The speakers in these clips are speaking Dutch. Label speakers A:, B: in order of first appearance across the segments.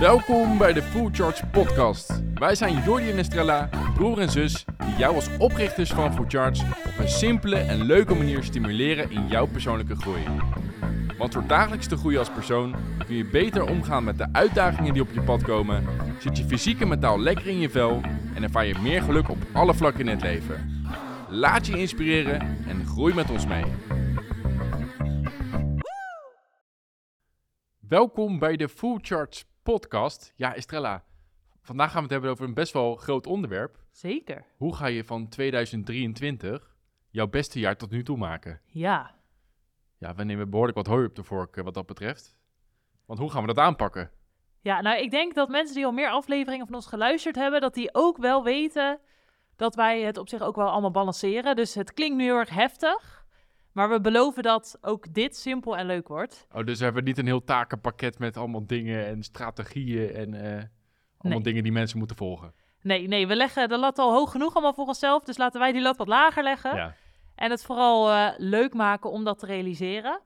A: Welkom bij de Full Charge Podcast. Wij zijn Jordi en Estrella, broer en zus, die jou als oprichters van Full Charge op een simpele en leuke manier stimuleren in jouw persoonlijke groei. Want door dagelijks te groeien als persoon kun je beter omgaan met de uitdagingen die op je pad komen, zit je fysiek en mentaal lekker in je vel en ervaar je meer geluk op alle vlakken in het leven. Laat je inspireren en groei met ons mee. Welkom bij de Full Charge Podcast. Ja, Estrella, vandaag gaan we het hebben over een best wel groot onderwerp.
B: Zeker.
A: Hoe ga je van 2023 jouw beste jaar tot nu toe maken?
B: Ja.
A: Ja, we nemen behoorlijk wat hooi op de vork eh, wat dat betreft. Want hoe gaan we dat aanpakken?
B: Ja, nou, ik denk dat mensen die al meer afleveringen van ons geluisterd hebben, dat die ook wel weten dat wij het op zich ook wel allemaal balanceren. Dus het klinkt nu heel erg heftig, maar we beloven dat ook dit simpel en leuk wordt.
A: Oh, dus we hebben niet een heel takenpakket met allemaal dingen en strategieën en eh, allemaal
B: Nee.
A: dingen die mensen moeten volgen.
B: Nee, nee, we leggen de lat al hoog genoeg allemaal voor onszelf, dus laten wij die lat wat lager leggen.
A: Ja.
B: En het vooral eh, leuk maken om dat te realiseren.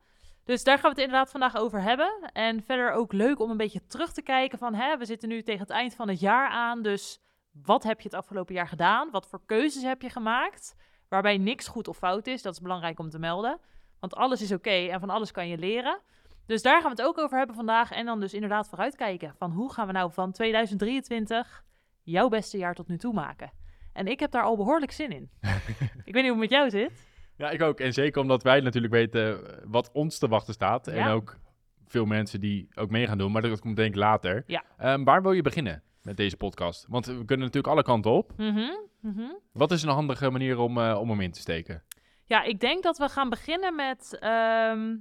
B: Dus daar gaan we het inderdaad vandaag over hebben. En verder ook leuk om een beetje terug te kijken van... Hè, we zitten nu tegen het eind van het jaar aan, dus wat heb je het afgelopen jaar gedaan? Wat voor keuzes heb je gemaakt? Waarbij niks goed of fout is, dat is belangrijk om te melden. Want alles is oké en van alles kan je leren. Dus daar gaan we het ook over hebben vandaag. En dan dus inderdaad vooruitkijken van hoe gaan we nou van 2023 jouw beste jaar tot nu toe maken? En ik heb daar al behoorlijk zin in. ik weet niet hoe het met jou zit.
A: ja, ik ook. En zeker omdat wij natuurlijk weten wat ons te wachten staat. En ook veel mensen die ook mee gaan doen, maar dat komt denk ik later.
B: Ja.
A: Ehm, waar wil je beginnen met deze podcast? Want we kunnen natuurlijk alle kanten op.
B: Mhm, mhm.
A: Wat is een handige manier om, eh, om hem in te steken?
B: Ja, ik denk dat we gaan beginnen met ehm,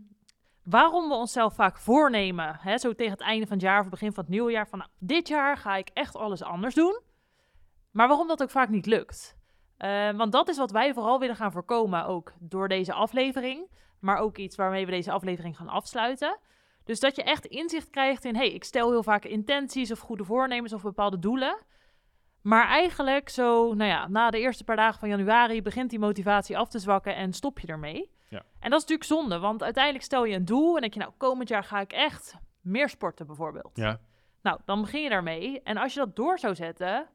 B: waarom we onszelf vaak voornemen. Hè, zo tegen het einde van het jaar of begin van het nieuwe jaar. Van nou, dit jaar ga ik echt alles anders doen. Maar waarom dat ook vaak niet lukt. Eh, want dat is wat wij vooral willen gaan voorkomen ook door deze aflevering. Maar ook iets waarmee we deze aflevering gaan afsluiten. Dus dat je echt inzicht krijgt in, hey, ik stel heel vaak intenties of goede voornemens of bepaalde doelen. Maar eigenlijk zo, nou ja, na de eerste paar dagen van januari begint die motivatie af te zwakken en stop je ermee.
A: Ja.
B: En dat is natuurlijk zonde, want uiteindelijk stel je een doel en denk je, nou, komend jaar ga ik echt meer sporten bijvoorbeeld.
A: Ja.
B: Nou, dan begin je daarmee. En als je dat door zou zetten,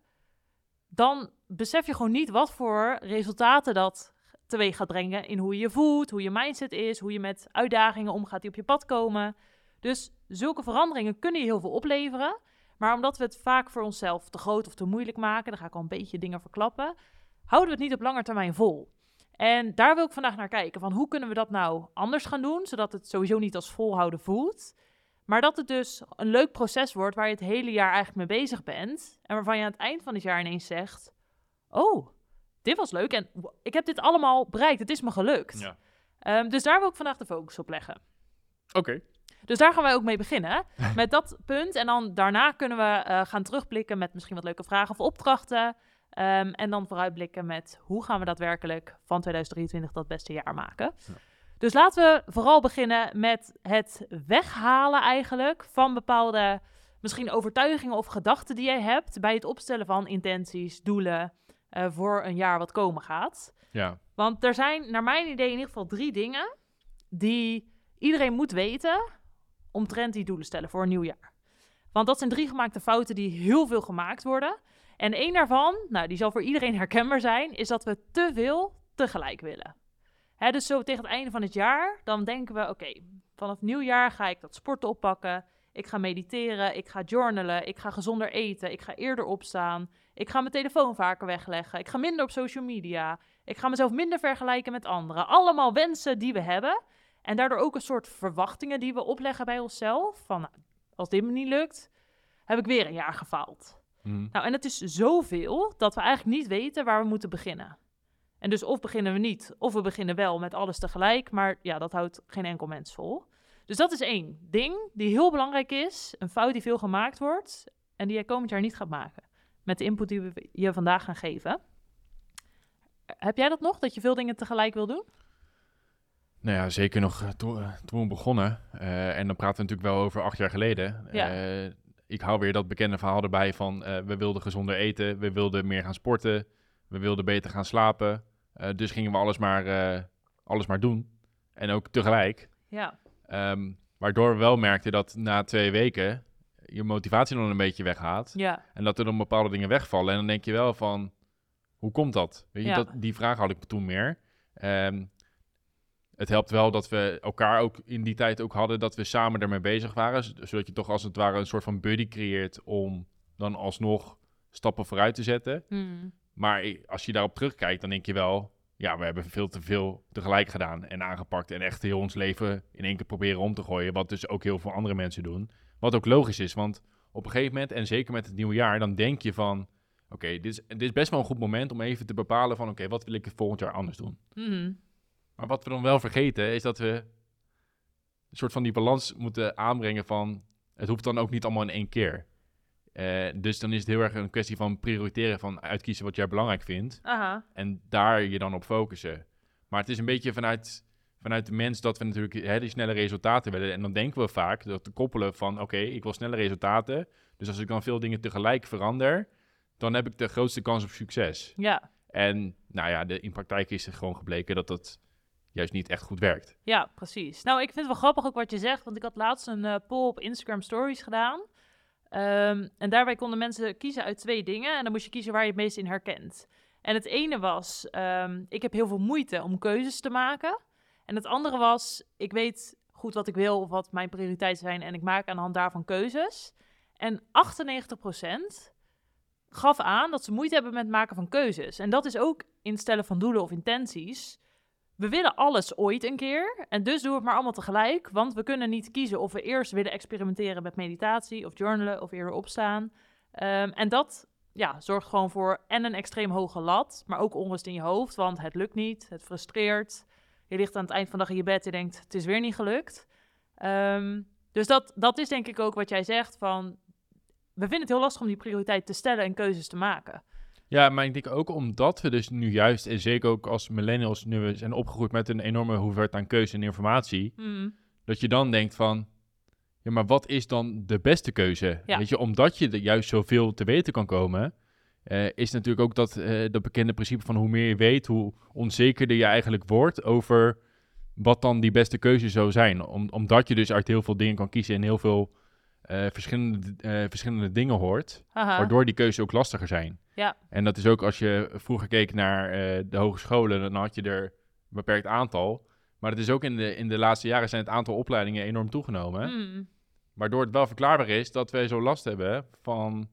B: dan besef je gewoon niet wat voor resultaten dat teweeg gaat brengen in hoe je je voelt, hoe je mindset is, hoe je met uitdagingen omgaat die op je pad komen. Dus zulke veranderingen kunnen je heel veel opleveren. Maar omdat we het vaak voor onszelf te groot of te moeilijk maken, dan ga ik al een beetje dingen verklappen, houden we het niet op lange termijn vol. En daar wil ik vandaag naar kijken. Van hoe kunnen we dat nou anders gaan doen, zodat het sowieso niet als volhouden voelt. Maar dat het dus een leuk proces wordt waar je het hele jaar eigenlijk mee bezig bent. En waarvan je aan het eind van het jaar ineens zegt: Oh, dit was leuk. En ik heb dit allemaal bereikt. Het is me gelukt.
A: ja.
B: Ehm, dus daar wil ik vandaag de focus op leggen.
A: Oké.
B: Dus daar gaan wij ook mee beginnen. Met dat punt. En dan daarna kunnen we eh, gaan terugblikken met misschien wat leuke vragen of opdrachten. Ehm, en dan vooruitblikken met hoe gaan we daadwerkelijk van 2023 dat beste jaar maken.
A: Ja.
B: Dus laten we vooral beginnen met het weghalen eigenlijk van bepaalde misschien overtuigingen of gedachten die jij hebt bij het opstellen van intenties, doelen eh, voor een jaar wat komen gaat.
A: Ja.
B: Want er zijn naar mijn idee in ieder geval drie dingen die iedereen moet weten omtrent die doelen stellen voor een nieuw jaar. Want dat zijn drie gemaakte fouten die heel veel gemaakt worden. En één daarvan, nou die zal voor iedereen herkenbaar zijn, is dat we te veel tegelijk willen. Hè, dus zo tegen het einde van het jaar, dan denken we, oké, vanaf nieuwjaar ga ik dat sporten oppakken. Ik ga mediteren, ik ga journalen, ik ga gezonder eten, ik ga eerder opstaan. Ik ga mijn telefoon vaker wegleggen, ik ga minder op social media. Ik ga mezelf minder vergelijken met anderen. Allemaal wensen die we hebben. En daardoor ook een soort verwachtingen die we opleggen bij onszelf. Van als dit me niet lukt, heb ik weer een jaar gefaald.
A: Hm.
B: Nou, en het is zoveel dat we eigenlijk niet weten waar we moeten beginnen. En dus of beginnen we niet, of we beginnen wel met alles tegelijk. Maar ja, dat houdt geen enkel mens vol. Dus dat is één ding die heel belangrijk is. Een fout die veel gemaakt wordt en die je komend jaar niet gaat maken. Met de input die we je vandaag gaan geven. Heb jij dat nog, dat je veel dingen tegelijk wil doen?
A: Nou ja, zeker nog eh, toen, eh, toen we begonnen. Eh, en dan praten we natuurlijk wel over acht jaar geleden.
B: Ja.
A: Ik hou weer dat bekende verhaal erbij van we wilden gezonder eten, we wilden meer gaan sporten, we wilden beter gaan slapen. Dus gingen we alles maar, alles maar doen. En ook tegelijk.
B: Ja.
A: Ehm, waardoor we wel merkten dat na twee weken je motivatie dan een beetje weggaat.
B: Ja,
A: En dat er dan bepaalde dingen wegvallen. En dan denk je wel van, hoe komt dat? Weet je,
B: Ja.
A: dat, die vraag had ik toen meer. Ehm, het helpt wel dat we elkaar ook in die tijd ook hadden dat we samen ermee bezig waren. Zodat je toch als het ware een soort van buddy creëert om dan alsnog stappen vooruit te zetten.
B: Hmm.
A: Maar als je daarop terugkijkt, dan denk je wel, ja, we hebben veel te veel tegelijk gedaan en aangepakt. En echt heel ons leven in één keer proberen om te gooien. Wat dus ook heel veel andere mensen doen. Wat ook logisch is, want op een gegeven moment, en zeker met het nieuwe jaar, dan denk je van, oké, dit, is, dit is best wel een goed moment om even te bepalen van, oké, wat wil ik volgend jaar anders doen?
B: Mhm.
A: Maar wat we dan wel vergeten, is dat we een soort van die balans moeten aanbrengen van, het hoeft dan ook niet allemaal in één keer. Eh, dus dan is het heel erg een kwestie van prioriteren, van uitkiezen wat jij belangrijk vindt.
B: Aha.
A: En daar je dan op focussen. Maar het is een beetje vanuit, vanuit de mens dat we natuurlijk hè, die snelle resultaten willen. En dan denken we vaak dat te koppelen van... oké, ik wil snelle resultaten. Dus als ik dan veel dingen tegelijk verander... dan heb ik de grootste kans op succes.
B: Ja,
A: En nou ja, de, in praktijk is er gewoon gebleken dat dat juist niet echt goed werkt.
B: ja, precies. Nou, ik vind het wel grappig ook wat je zegt, want ik had laatst een eh, poll op Instagram Stories gedaan. Ehm, en daarbij konden mensen kiezen uit twee dingen en dan moest je kiezen waar je het meest in herkent. En het ene was, ehm, ik heb heel veel moeite om keuzes te maken. En het andere was, ik weet goed wat ik wil of wat mijn prioriteiten zijn en ik maak aan de hand daarvan keuzes. En 98% gaf aan dat ze moeite hebben met het maken van keuzes. En dat is ook instellen van doelen of intenties. We willen alles ooit een keer. En dus doen we het maar allemaal tegelijk. Want we kunnen niet kiezen of we eerst willen experimenteren met meditatie of journalen of eerder opstaan. Ehm, en dat ja, zorgt gewoon voor en een extreem hoge lat, maar ook onrust in je hoofd. Want het lukt niet, het frustreert. Je ligt aan het eind van de dag in je bed en denkt, het is weer niet gelukt. Ehm, dus dat, dat is denk ik ook wat jij zegt van... We vinden het heel lastig om die prioriteit te stellen en keuzes te maken.
A: Ja, maar ik denk ook omdat we dus nu juist... en zeker ook als millennials nu we zijn opgegroeid met een enorme hoeveelheid aan keuze en informatie...
B: Hmm,
A: dat je dan denkt van, ja, maar wat is dan de beste keuze?
B: Ja.
A: Weet je, omdat je er juist zoveel te weten kan komen, eh, is natuurlijk ook dat, eh, dat bekende principe van hoe meer je weet, hoe onzekerder je eigenlijk wordt over wat dan die beste keuze zou zijn. Om, omdat je dus uit heel veel dingen kan kiezen en heel veel eh, verschillende, eh, verschillende dingen hoort, waardoor die keuzes ook lastiger zijn.
B: Ja.
A: En dat is ook als je vroeger keek naar eh, de hogescholen, dan had je er een beperkt aantal. Maar het is ook in de, in de laatste jaren zijn het aantal opleidingen enorm toegenomen.
B: Hmm,
A: Waardoor het wel verklaarbaar is dat wij zo last hebben van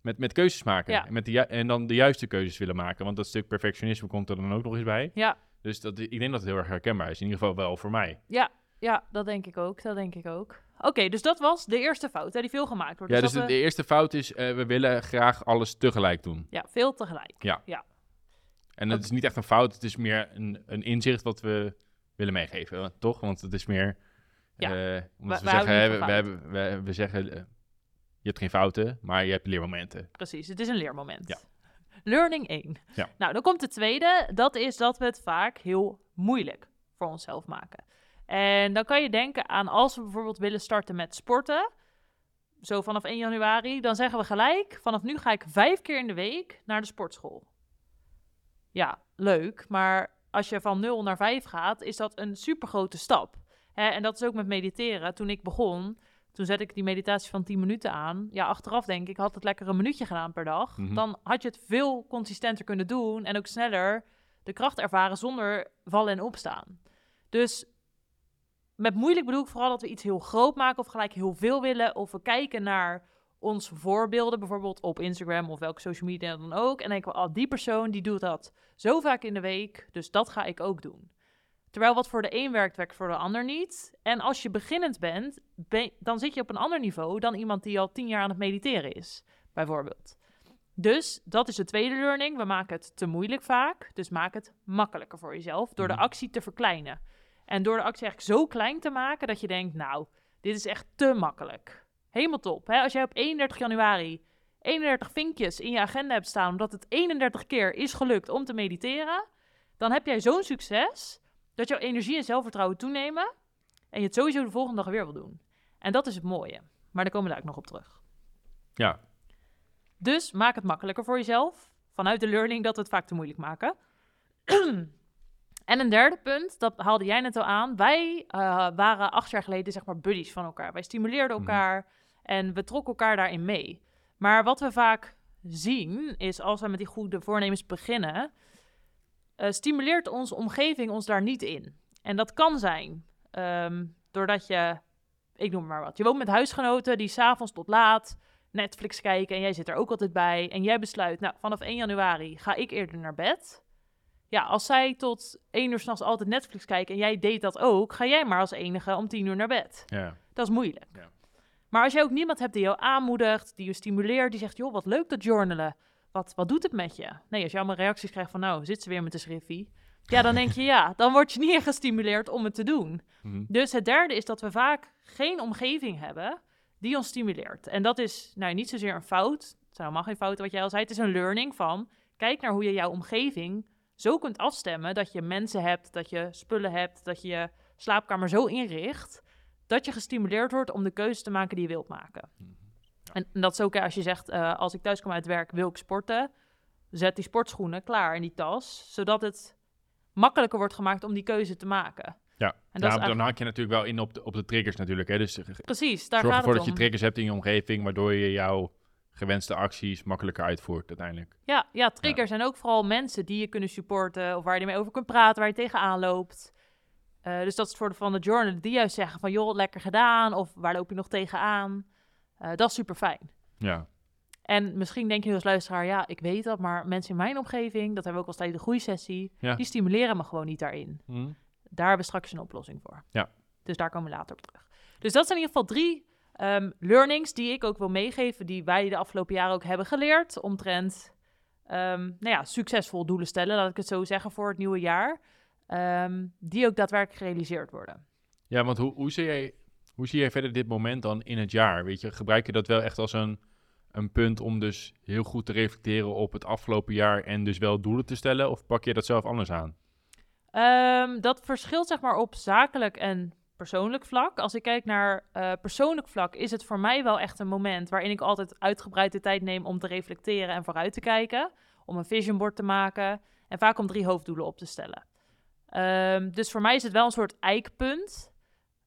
A: met, met keuzes maken.
B: Ja.
A: En, met de, en dan de juiste keuzes willen maken. Want dat stuk perfectionisme komt er dan ook nog eens bij.
B: Ja,
A: Dus dat, ik denk dat het heel erg herkenbaar is. In ieder geval wel voor mij.
B: ja, dat denk ik ook. Dat denk ik ook. Oké, dus dat was de eerste fout hè, die veel gemaakt wordt.
A: Ja, dus
B: dat
A: de,
B: we-
A: de eerste fout is, eh, we willen graag alles tegelijk doen.
B: ja, veel tegelijk.
A: En dat is niet echt een fout, het is meer een, een inzicht wat we willen meegeven, toch? Want het is meer...
B: Ja,
A: eh, omdat
B: we
A: zeggen, hè, we, hebben, we, we zeggen, eh, je hebt geen fouten, maar je hebt leermomenten.
B: Precies, het is een leermoment.
A: Ja.
B: Learning 1.
A: Ja.
B: Nou, dan komt de tweede. Dat is dat we het vaak heel moeilijk voor onszelf maken. En dan kan je denken aan als we bijvoorbeeld willen starten met sporten. Zo vanaf 1 januari. Dan zeggen we gelijk, vanaf nu ga ik vijf keer in de week naar de sportschool. Ja, leuk. Maar als je van 0 naar 5 gaat, is dat een supergrote stap. En dat is ook met mediteren. Toen ik begon, toen zette ik die meditatie van 10 minuten aan. Ja, achteraf denk ik, had het lekker een minuutje gedaan per dag.
A: Mhm.
B: Dan had je het veel consistenter kunnen doen en ook sneller de kracht ervaren zonder vallen en opstaan. Dus met moeilijk bedoel ik vooral dat we iets heel groot maken of gelijk heel veel willen. Of we kijken naar onze voorbeelden, bijvoorbeeld op Instagram of welke social media dan ook. En denken we, oh, die persoon die doet dat zo vaak in de week, dus dat ga ik ook doen. Terwijl wat voor de een werkt, werkt voor de ander niet. En als je beginnend bent, ben- dan zit je op een ander niveau dan iemand die al tien jaar aan het mediteren is, bijvoorbeeld. Dus dat is de tweede learning. We maken het te moeilijk vaak. Dus maak het makkelijker voor jezelf door de
A: Mhm.
B: actie te verkleinen. En door de actie eigenlijk zo klein te maken dat je denkt, nou, dit is echt te makkelijk. Helemaal top. Hè? Als jij op 31 januari 31 vinkjes in je agenda hebt staan, omdat het 31 keer is gelukt om te mediteren, dan heb jij zo'n succes dat jouw energie en zelfvertrouwen toenemen en je het sowieso de volgende dag weer wil doen. En dat is het mooie. Maar daar komen we daar ook nog op terug.
A: Ja,
B: Dus maak het makkelijker voor jezelf. Vanuit de learning dat we het vaak te moeilijk maken. en een derde punt, dat haalde jij net al aan. Wij eh, waren acht jaar geleden zeg maar buddies van elkaar. Wij stimuleerden
A: Mhm.
B: elkaar. En we trokken elkaar daarin mee. Maar wat we vaak zien, is als we met die goede voornemens beginnen, eh, stimuleert onze omgeving ons daar niet in. En dat kan zijn ehm, doordat je, ik noem maar wat, je woont met huisgenoten die s'avonds tot laat Netflix kijken en jij zit er ook altijd bij. En jij besluit, nou, vanaf 1 januari ga ik eerder naar bed. Ja, als zij tot 1 uur s'nachts altijd Netflix kijken en jij deed dat ook, ga jij maar als enige om 10 uur naar bed.
A: Ja.
B: Dat is moeilijk.
A: Ja.
B: Maar als je ook niemand hebt die jou aanmoedigt, die je stimuleert, die zegt, joh, wat leuk dat journalen. Wat, wat doet het met je? Nee, als je allemaal reacties krijgt van, nou, zit ze weer met de schriffie. Ja, dan denk je, ja, dan word je niet gestimuleerd om het te doen.
A: Mhm.
B: Dus het derde is dat we vaak geen omgeving hebben die ons stimuleert. En dat is nou niet zozeer een fout. Het zijn allemaal geen fouten wat jij al zei. Het is een learning van, kijk naar hoe je jouw omgeving zo kunt afstemmen dat je mensen hebt, dat je spullen hebt, dat je je slaapkamer zo inricht dat je gestimuleerd wordt om de keuze te maken die je wilt maken.
A: Mhm.
B: En, en dat is ook als je zegt, eh, als ik thuis kom uit werk, wil ik sporten. Zet die sportschoenen klaar in die tas, zodat het makkelijker wordt gemaakt om die keuze te maken.
A: Ja,
B: En eigenlijk-
A: dan haak je natuurlijk wel in op de, op de triggers natuurlijk. Hè? Dus eh,
B: Precies, daar
A: zorg
B: gaat
A: ervoor
B: het
A: dat je
B: om.
A: triggers hebt in je omgeving, waardoor je jouw gewenste acties makkelijker uitvoert uiteindelijk.
B: Ja, ja, triggers en ook vooral mensen die je kunnen supporten of waar je mee over kunt praten, waar je tegenaan loopt. Eh, dus dat is het voordeel van de journal, die juist zeggen van joh, lekker gedaan of waar loop je nog tegenaan. Eh dat is super fijn.
A: Ja,
B: En misschien denk je als luisteraar, ja, ik weet dat, maar mensen in mijn omgeving, dat hebben we ook al tijdens de groeisessie,
A: Ja.
B: die stimuleren me gewoon niet daarin.
A: Mhm.
B: Daar hebben we straks een oplossing voor.
A: Ja.
B: Dus daar komen we later op terug. Dus dat zijn in ieder geval drie ehm, learnings die ik ook wil meegeven, die wij de afgelopen jaren ook hebben geleerd omtrent ehm, nou ja, succesvol doelen stellen, laat ik het zo zeggen, voor het nieuwe jaar. Ehm, die ook daadwerkelijk gerealiseerd worden.
A: ja want hoe, hoe, zie jij, hoe zie jij verder dit moment dan in het jaar? Weet je, gebruik je dat wel echt als een, een punt om dus heel goed te reflecteren op het afgelopen jaar en dus wel doelen te stellen? Of pak je dat zelf anders aan?
B: Dat verschilt zeg maar op zakelijk en persoonlijk vlak. Als ik kijk naar eh, persoonlijk vlak, is het voor mij wel echt een moment waarin ik altijd uitgebreid de tijd neem om te reflecteren en vooruit te kijken. Om een vision board te maken en vaak om drie hoofddoelen op te stellen. Ehm, dus voor mij is het wel een soort eikpunt.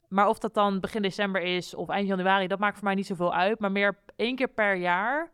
B: Maar of dat dan begin december is of eind januari, dat maakt voor mij niet zoveel uit. Maar meer één keer per jaar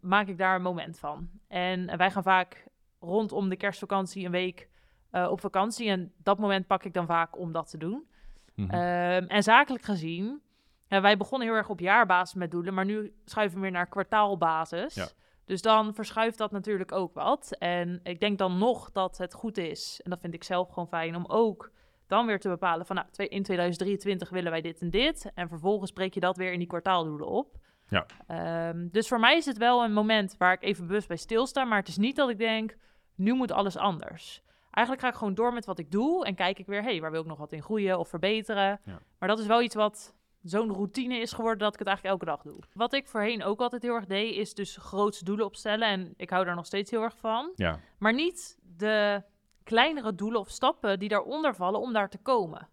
B: maak ik daar een moment van. En wij gaan vaak rondom de kerstvakantie een week eh, op vakantie. En dat moment pak ik dan vaak om dat te doen.
A: Mhm.
B: Ehm, en zakelijk gezien, wij begonnen heel erg op jaarbasis met doelen, maar nu schuiven we weer naar kwartaalbasis.
A: Ja.
B: Dus dan verschuift dat natuurlijk ook wat. En ik denk dan nog dat het goed is, en dat vind ik zelf gewoon fijn, om ook dan weer te bepalen van nou, in 2023 willen wij dit en dit. En vervolgens spreek je dat weer in die kwartaaldoelen op.
A: Ja.
B: Ehm, dus voor mij is het wel een moment waar ik even bewust bij stilsta, maar het is niet dat ik denk, nu moet alles anders. Eigenlijk ga ik gewoon door met wat ik doe en kijk ik weer, hé, hey, waar wil ik nog wat in groeien of verbeteren?
A: Ja.
B: Maar dat is wel iets wat zo'n routine is geworden dat ik het eigenlijk elke dag doe. Wat ik voorheen ook altijd heel erg deed, is dus grootste doelen opstellen. En ik hou daar nog steeds heel erg van.
A: Ja,
B: Maar niet de kleinere doelen of stappen die daaronder vallen om daar te komen.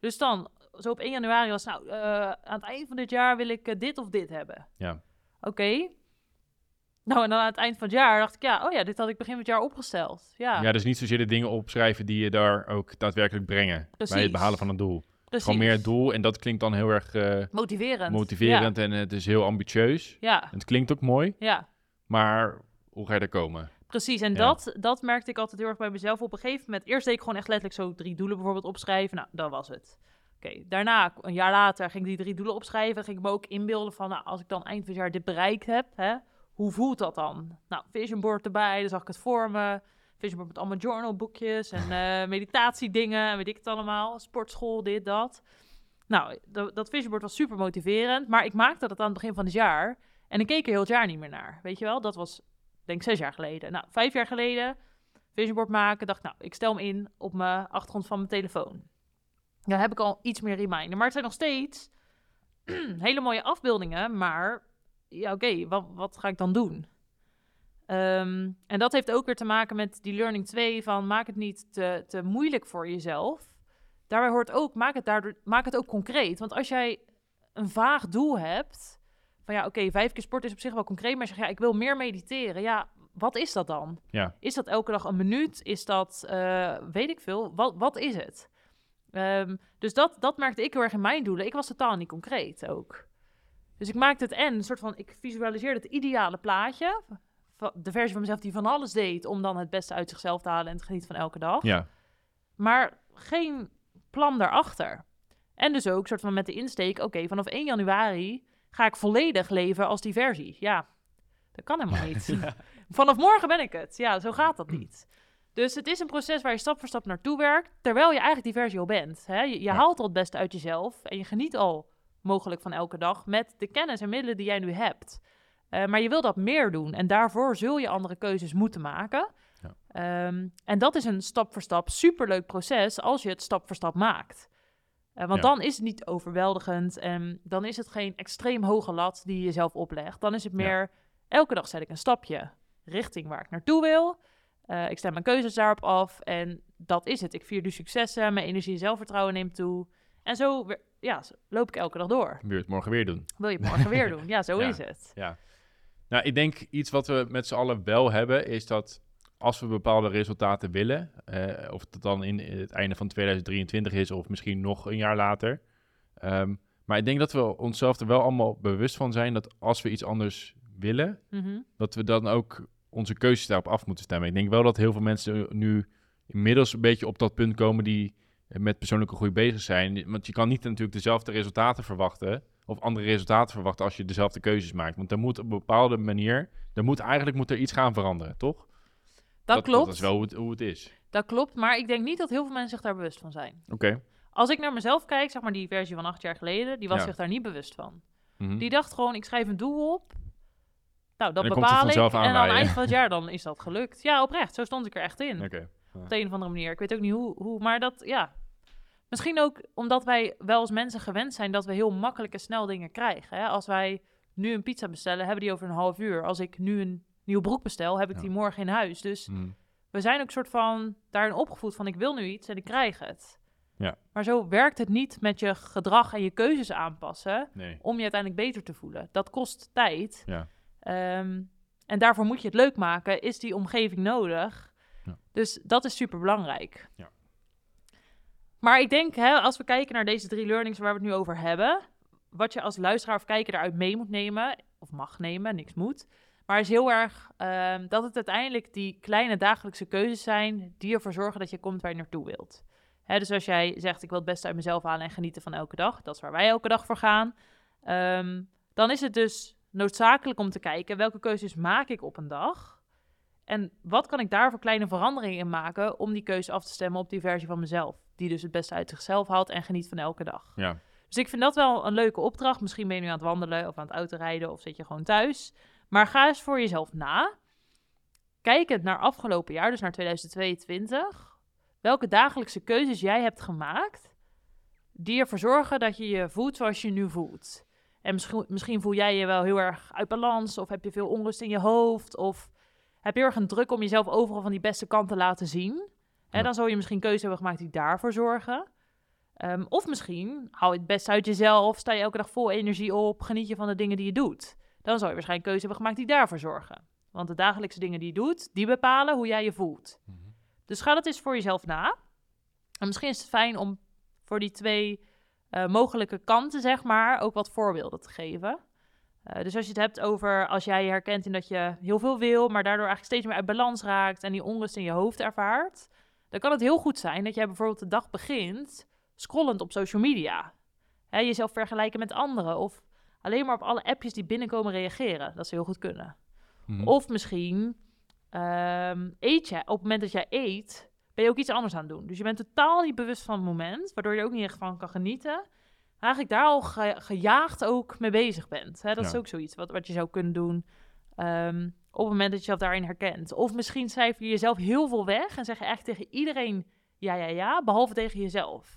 B: Dus dan, zo op 1 januari was, nou, eh, aan het eind van dit jaar wil ik eh, dit of dit hebben.
A: ja.
B: Oké. Nou, en dan aan het eind van het jaar dacht ik, ja, oh ja, dit had ik begin van het jaar opgesteld. Ja,
A: ja, dus niet zozeer de dingen opschrijven die je daar ook daadwerkelijk brengen bij het behalen van een doel.
B: precies.
A: Gewoon meer het doel en dat klinkt dan heel erg eh,
B: Motiverend.
A: motiverend en het is heel ambitieus.
B: Ja,
A: En het klinkt ook mooi,
B: ja,
A: maar hoe ga je er komen?
B: Precies, en
A: Ja.
B: dat, dat merkte ik altijd heel erg bij mezelf. Op een gegeven moment, eerst deed ik gewoon echt letterlijk zo drie doelen bijvoorbeeld opschrijven. Nou, dat was het. Oké, daarna, een jaar later, ging ik die drie doelen opschrijven. Ging ik me ook inbeelden van, nou, als ik dan eind van het jaar dit bereikt heb, hè, hoe voelt dat dan? Nou, vision board erbij, dan zag ik het voor me. Vision board met allemaal journalboekjes en eh meditatiedingen en weet ik het allemaal. Sportschool, dit, dat. Nou, dat, vision board was super motiverend, maar ik maakte dat aan het begin van het jaar. En ik keek er heel het jaar niet meer naar, weet je wel? Dat was, denk ik, zes jaar geleden. Nou, vijf jaar geleden, vision board maken. Dacht, nou, ik stel hem in op mijn achtergrond van mijn telefoon. Ja, heb ik al iets meer reminder. Maar het zijn nog steeds hele mooie afbeeldingen. Maar ja, oké, wat, wat ga ik dan doen? Ehm, en dat heeft ook weer te maken met die learning 2 van maak het niet te, te moeilijk voor jezelf. Daarbij hoort ook, maak het, daardoor, maak het ook concreet. Want als jij een vaag doel hebt, van ja, oké, vijf keer sport is op zich wel concreet, maar je zegt ja, ik wil meer mediteren. Ja, wat is dat dan?
A: Ja.
B: Is dat elke dag een minuut? Is dat, eh, weet ik veel, wat, wat is het? Ehm, dus dat, dat merkte ik heel erg in mijn doelen. Ik was totaal niet concreet ook. Dus ik maakte het en een soort van, ik visualiseerde het ideale plaatje. De versie van mezelf die van alles deed om dan het beste uit zichzelf te halen en te genieten van elke dag.
A: Ja.
B: Maar geen plan daarachter. En dus ook soort van met de insteek, oké, vanaf 1 januari ga ik volledig leven als die versie. Ja, dat kan helemaal niet. Vanaf morgen ben ik het. Ja, zo gaat dat niet. Dus het is een proces waar je stap voor stap naartoe werkt, terwijl je eigenlijk die versie al bent. Hè? Je, je
A: Ja.
B: haalt al het beste uit jezelf en je geniet al mogelijk van elke dag met de kennis en middelen die jij nu hebt. Eh, maar je wil dat meer doen en daarvoor zul je andere keuzes moeten maken.
A: Ja.
B: Ehm, en dat is een stap voor stap superleuk proces als je het stap voor stap maakt. Eh, want
A: Ja.
B: dan is het niet overweldigend en dan is het geen extreem hoge lat die je jezelf oplegt. Dan is het
A: Ja.
B: meer, elke dag zet ik een stapje richting waar ik naartoe wil. Eh, ik stem mijn keuzes daarop af en dat is het. Ik vier de successen, mijn energie en zelfvertrouwen neemt toe. En zo ja, zo loop ik elke dag door.
A: Wil je het morgen weer doen?
B: Wil je het morgen weer doen? Ja, zo
A: Ja.
B: is het.
A: Nou, ik denk iets wat we met z'n allen wel hebben, is dat als we bepaalde resultaten willen, eh, of het dan in het einde van 2023 is of misschien nog een jaar later. ehm, maar ik denk dat we onszelf er wel allemaal bewust van zijn dat als we iets anders willen,
B: Mhm.
A: dat we dan ook onze keuzes daarop af moeten stemmen. Ik denk wel dat heel veel mensen nu inmiddels een beetje op dat punt komen die met persoonlijke groei bezig zijn. Want je kan niet natuurlijk dezelfde resultaten verwachten of andere resultaten verwachten als je dezelfde keuzes maakt. Want er moet op een bepaalde manier, er moet eigenlijk moet er iets gaan veranderen, toch?
B: Dat, klopt.
A: Dat is wel hoe het, hoe het is.
B: Dat klopt, maar ik denk niet dat heel veel mensen zich daar bewust van zijn.
A: Oké.
B: Als ik naar mezelf kijk, zeg maar die versie van acht jaar geleden, die was
A: Ja.
B: zich daar niet bewust van.
A: Mhm.
B: Die dacht gewoon, ik schrijf een doel op. Nou, dat bepaal ik. En aan het eind van het jaar dan is dat gelukt. Ja, oprecht. Zo stond ik er echt in.
A: Oké.
B: Op de een of andere manier. Ik weet ook niet hoe, hoe maar dat, ja. Misschien ook omdat wij wel als mensen gewend zijn dat we heel makkelijk en snel dingen krijgen. Hè? Als wij nu een pizza bestellen, hebben die over een half uur. Als ik nu een nieuwe broek bestel, heb ik
A: Ja.
B: die morgen in huis. Dus
A: Mhm.
B: we zijn ook soort van daarin opgevoed van ik wil nu iets en ik krijg het.
A: Ja.
B: Maar zo werkt het niet met je gedrag en je keuzes aanpassen
A: Nee.
B: om je uiteindelijk beter te voelen. Dat kost tijd.
A: Ja.
B: Ehm, en daarvoor moet je het leuk maken. Is die omgeving nodig?
A: Ja.
B: Dus dat is super belangrijk.
A: Ja.
B: Maar ik denk, hè, als we kijken naar deze drie learnings waar we het nu over hebben, wat je als luisteraar of kijker eruit mee moet nemen, of mag nemen, niks moet, maar is heel erg ehm, dat het uiteindelijk die kleine dagelijkse keuzes zijn die ervoor zorgen dat je komt waar je naartoe wilt. Hè, dus als jij zegt, ik wil het beste uit mezelf halen en genieten van elke dag, dat is waar wij elke dag voor gaan, ehm, dan is het dus noodzakelijk om te kijken welke keuzes maak ik op een dag en wat kan ik daar voor kleine veranderingen in maken om die keuze af te stemmen op die versie van mezelf, die dus het beste uit zichzelf haalt en geniet van elke dag.
A: Ja.
B: Dus ik vind dat wel een leuke opdracht. Misschien ben je nu aan het wandelen of aan het autorijden of zit je gewoon thuis. Maar ga eens voor jezelf na. Kijk het naar afgelopen jaar, dus naar 2022. Welke dagelijkse keuzes jij hebt gemaakt die ervoor zorgen dat je je voelt zoals je je nu voelt. En misschien, misschien voel jij je wel heel erg uit balans of heb je veel onrust in je hoofd of heb je heel erg een druk om jezelf overal van die beste kant te laten zien. Hè,
A: Ja.
B: dan zal je misschien keuzes hebben gemaakt die daarvoor zorgen. Ehm, of misschien hou je het best uit jezelf, sta je elke dag vol energie op, geniet je van de dingen die je doet. Dan zal je waarschijnlijk keuze hebben gemaakt die daarvoor zorgen. Want de dagelijkse dingen die je doet, die bepalen hoe jij je voelt.
A: Mhm.
B: Dus ga dat eens voor jezelf na. En misschien is het fijn om voor die twee eh, mogelijke kanten, zeg maar, ook wat voorbeelden te geven. Eh, dus als je het hebt over als jij je herkent in dat je heel veel wil, maar daardoor eigenlijk steeds meer uit balans raakt en die onrust in je hoofd ervaart, dan kan het heel goed zijn dat jij bijvoorbeeld de dag begint scrollend op social media. Hè, jezelf vergelijken met anderen of alleen maar op alle appjes die binnenkomen reageren. Dat zou heel goed kunnen.
A: Mhm.
B: Of misschien ehm, eet je, op het moment dat jij eet, ben je ook iets anders aan het doen. Dus je bent totaal niet bewust van het moment, waardoor je ook niet echt van kan genieten. Eigenlijk daar al ge- gejaagd ook mee bezig bent. Hè? Dat is ook zoiets wat, wat je zou kunnen doen ehm, op het moment dat je jezelf daarin herkent. Of misschien cijfer je jezelf heel veel weg en zeg je echt tegen iedereen ja, ja, ja, behalve tegen jezelf.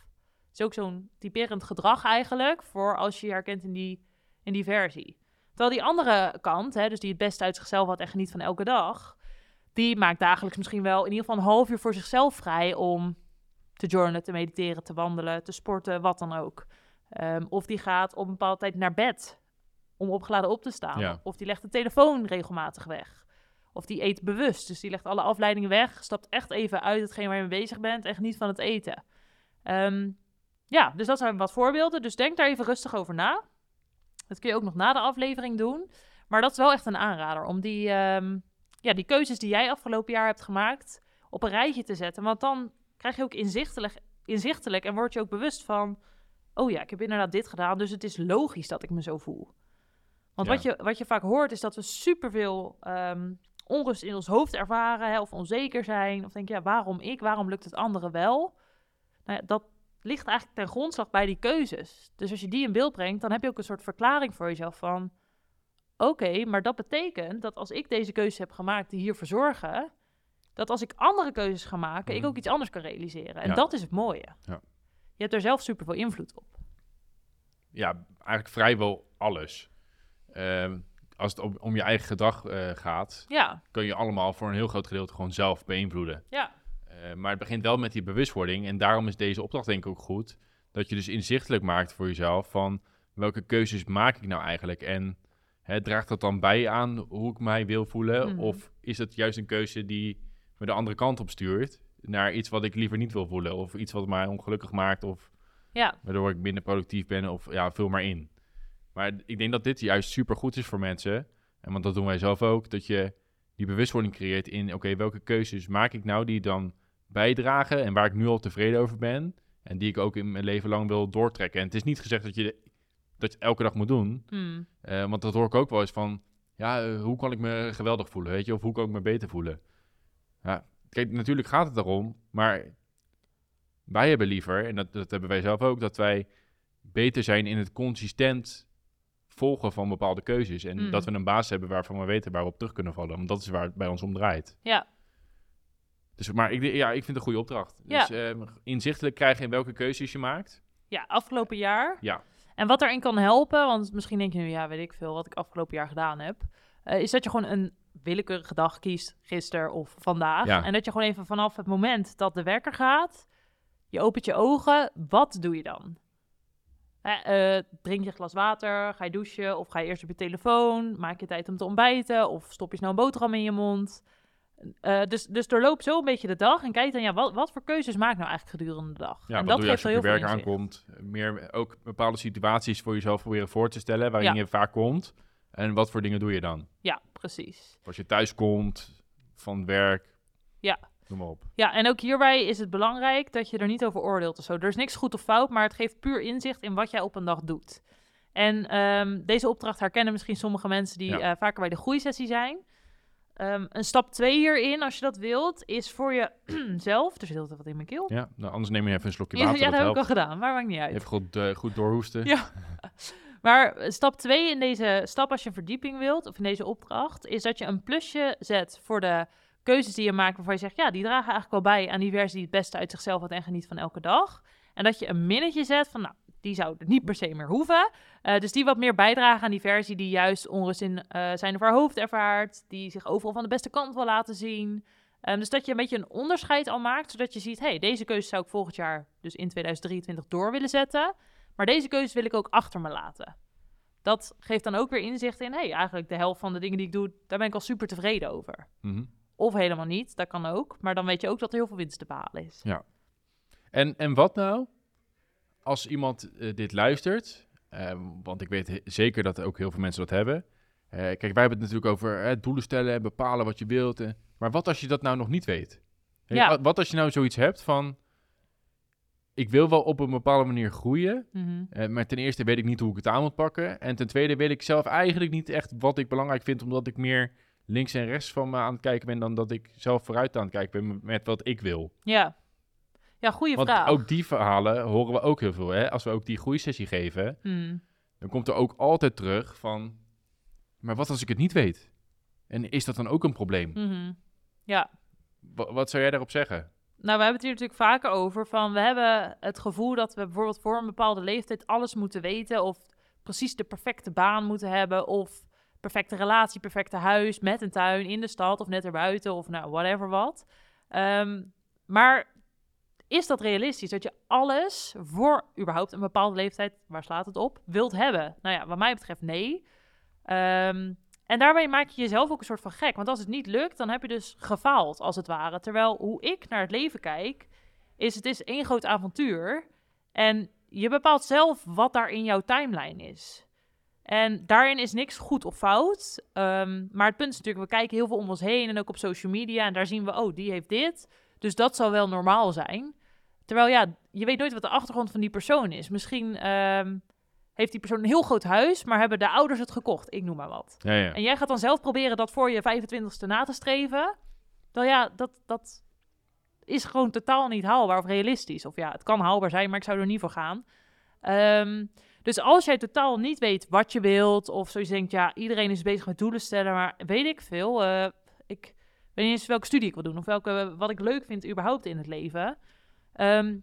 B: Het is ook zo'n typerend gedrag eigenlijk voor als je je herkent in die, in die versie. Terwijl die andere kant, hè, dus die het beste uit zichzelf had en geniet van elke dag, die maakt dagelijks misschien wel in ieder geval een half uur voor zichzelf vrij om te journalen, te mediteren, te wandelen, te sporten, wat dan ook. Ehm, of die gaat op een bepaalde tijd naar bed om opgeladen op te staan.
A: Ja.
B: Of die legt de telefoon regelmatig weg. Of die eet bewust, dus die legt alle afleidingen weg, stapt echt even uit hetgeen waar je mee bezig bent en geniet van het eten. Ehm, ja, dus dat zijn wat voorbeelden. Dus denk daar even rustig over na. Dat kun je ook nog na de aflevering doen. Maar dat is wel echt een aanrader om die, ehm, ja, die keuzes die jij afgelopen jaar hebt gemaakt op een rijtje te zetten. Want dan krijg je ook inzichtelijk, inzichtelijk en word je ook bewust van... oh ja, ik heb inderdaad dit gedaan, dus het is logisch dat ik me zo voel. Want
A: Ja.
B: wat, je, wat je vaak hoort is dat we superveel ehm onrust in ons hoofd ervaren... Hè, of onzeker zijn, of denken, ja, waarom ik? Waarom lukt het anderen wel? Nou ja, dat ligt eigenlijk ten grondslag bij die keuzes. Dus als je die in beeld brengt, dan heb je ook een soort verklaring voor jezelf van... Oké, maar dat betekent dat als ik deze keuzes heb gemaakt die hiervoor zorgen... dat als ik andere keuzes ga maken, ik
A: Mhm.
B: ook iets anders kan realiseren. En
A: Ja.
B: dat is het mooie.
A: Ja.
B: Je hebt er zelf superveel invloed op.
A: ja, eigenlijk vrijwel alles. Ehm, als het om, om je eigen gedrag eh, gaat,
B: Ja,
A: kun je allemaal voor een heel groot gedeelte gewoon zelf beïnvloeden.
B: ja,
A: Eh, maar het begint wel met die bewustwording. En daarom is deze opdracht denk ik ook goed. Dat je dus inzichtelijk maakt voor jezelf van welke keuzes maak ik nou eigenlijk? En hè, draagt dat dan bij aan hoe ik mij wil voelen?
B: Mhm.
A: Of is het juist een keuze die me de andere kant op stuurt? Naar iets wat ik liever niet wil voelen. Of iets wat mij ongelukkig maakt. Of
B: ja,
A: waardoor ik minder productief ben. Of ja, vul maar in. Maar ik denk dat dit juist super goed is voor mensen. En want dat doen wij zelf ook. Dat je die bewustwording creëert in... Oké, welke keuzes maak ik nou die dan bijdragen... en waar ik nu al tevreden over ben... en die ik ook in mijn leven lang wil doortrekken. En het is niet gezegd dat je, dat je elke dag moet doen...
B: hmm,
A: Eh, want dat hoor ik ook wel eens van... Ja, eh, hoe kan ik me geweldig voelen, weet je? Of hoe kan ik me beter voelen? Ja, kijk, natuurlijk gaat het daarom, maar wij hebben liever, en dat, dat hebben wij zelf ook, dat wij beter zijn in het consistent volgen van bepaalde keuzes. En
B: Mm.
A: dat we een baas hebben waarvan we weten waar we op terug kunnen vallen. Want dat is waar het bij ons om draait.
B: ja,
A: Dus, maar ik, ja, ik vind het een goede opdracht.
B: Ja.
A: Dus ehm, inzichtelijk krijgen in welke keuzes je maakt.
B: ja, afgelopen jaar.
A: Ja.
B: En wat daarin kan helpen, want misschien denk je nu, ja, weet ik veel wat ik afgelopen jaar gedaan heb, eh, is dat je gewoon een willekeurige dag kiest, gisteren of vandaag.
A: Ja.
B: En dat je gewoon even vanaf het moment dat de wekker gaat, je opent je ogen, wat doe je dan? Eh, drink je een glas water, ga je douchen of ga je eerst op je telefoon, maak je tijd om te ontbijten of stop je snel een boterham in je mond. Eh, dus, dus doorloop zo een beetje de dag en kijk dan, ja, wat, wat voor keuzes maak ik nou eigenlijk gedurende de dag?
A: Ja,
B: en
A: wat doe je als je op je werk aankomt? Meer ook bepaalde situaties voor jezelf proberen voor te stellen waarin
B: Ja.
A: je vaak komt. En wat voor dingen doe je dan?
B: Ja, precies.
A: Als je thuis komt, van werk.
B: Ja.
A: Noem maar op.
B: Ja, en ook hierbij is het belangrijk dat je er niet over oordeelt of zo. Er is niks goed of fout, maar het geeft puur inzicht in wat jij op een dag doet. En ehm, deze opdracht herkennen misschien sommige mensen die
A: Ja.
B: eh, vaker bij de groeisessie zijn. Ehm, een stap 2 hierin, als je dat wilt, is voor jezelf. Er zit altijd wat in mijn keel.
A: Ja, nou, anders neem je even een slokje
B: Ja,
A: water.
B: ja, dat heb ik al gedaan, maar maakt niet uit.
A: Even goed, eh, goed doorhoesten.
B: Ja. Maar stap 2 in deze stap, als je verdieping wilt, of in deze opdracht, is dat je een plusje zet voor de keuzes die je maakt, waarvan je zegt, ja, die dragen eigenlijk wel bij aan die versie die het beste uit zichzelf had en geniet van elke dag. En dat je een minnetje zet van, nou, die zou er niet per se meer hoeven. Eh, dus die wat meer bijdragen aan die versie die juist onrust in eh, zijn of haar hoofd ervaart, die zich overal van de beste kant wil laten zien. Ehm, dus dat je een beetje een onderscheid al maakt, zodat je ziet, hey, deze keuze zou ik volgend jaar, dus in 2023, door willen zetten. Maar deze keuze wil ik ook achter me laten. Dat geeft dan ook weer inzicht in, hey, eigenlijk de helft van de dingen die ik doe, daar ben ik al super tevreden over.
A: Mhm.
B: Of helemaal niet, dat kan ook. Maar dan weet je ook dat er heel veel winst te behalen is.
A: En, en wat nou als iemand eh, dit luistert? Ehm, want ik weet zeker dat ook heel veel mensen dat hebben. Eh, kijk, wij hebben het natuurlijk over eh, doelen stellen en bepalen wat je wilt. eh, maar wat als je dat nou nog niet weet?
B: Ja.
A: wat, als je nou zoiets hebt van... Ik wil wel op een bepaalde manier groeien.
B: Mhm.
A: eh, maar ten eerste weet ik niet hoe ik het aan moet pakken. En ten tweede weet ik zelf eigenlijk niet echt wat ik belangrijk vind. Omdat ik meer links en rechts van me aan het kijken ben... dan dat ik zelf vooruit aan het kijken ben met- wat ik wil.
B: Ja. Ja, goede
A: Want
B: vraag.
A: ook die verhalen horen we ook heel veel. Hè? Als we ook die groeisessie geven,
B: Hmm.
A: dan komt er ook altijd terug van... Maar wat als ik het niet weet? En is dat dan ook een probleem?
B: Mhm. Ja.
A: Wa- wat zou jij daarop zeggen?
B: Nou, we hebben het hier natuurlijk vaker over van we hebben het gevoel dat we bijvoorbeeld voor een bepaalde leeftijd alles moeten weten of precies de perfecte baan moeten hebben of perfecte relatie, perfecte huis met een tuin in de stad of net erbuiten of nou whatever wat. Ehm, maar is dat realistisch dat je alles voor überhaupt een bepaalde leeftijd, waar slaat het op, wilt hebben? Nou ja, wat mij betreft nee. Ehm, en daarbij maak je jezelf ook een soort van gek. Want als het niet lukt, dan heb je dus gefaald, als het ware. Terwijl hoe ik naar het leven kijk, is het is één groot avontuur. En je bepaalt zelf wat daar in jouw timeline is. En daarin is niks goed of fout. Ehm, maar het punt is natuurlijk, we kijken heel veel om ons heen en ook op social media. En daar zien we, oh, die heeft dit. Dus dat zal wel normaal zijn. Terwijl ja, je weet nooit wat de achtergrond van die persoon is. Misschien ehm, heeft die persoon een heel groot huis, maar hebben de ouders het gekocht. Ik noem maar wat.
A: Ja, ja.
B: En jij gaat dan zelf proberen dat voor je 25ste na te streven. Dan ja, dat, dat is gewoon totaal niet haalbaar of realistisch. Of ja, het kan haalbaar zijn, maar ik zou er niet voor gaan. Ehm, dus als jij totaal niet weet wat je wilt, of zoiets denkt, ja, iedereen is bezig met doelen stellen, maar weet ik veel. eh, ik weet niet eens welke studie ik wil doen, of welke, wat ik leuk vind überhaupt in het leven. Ehm,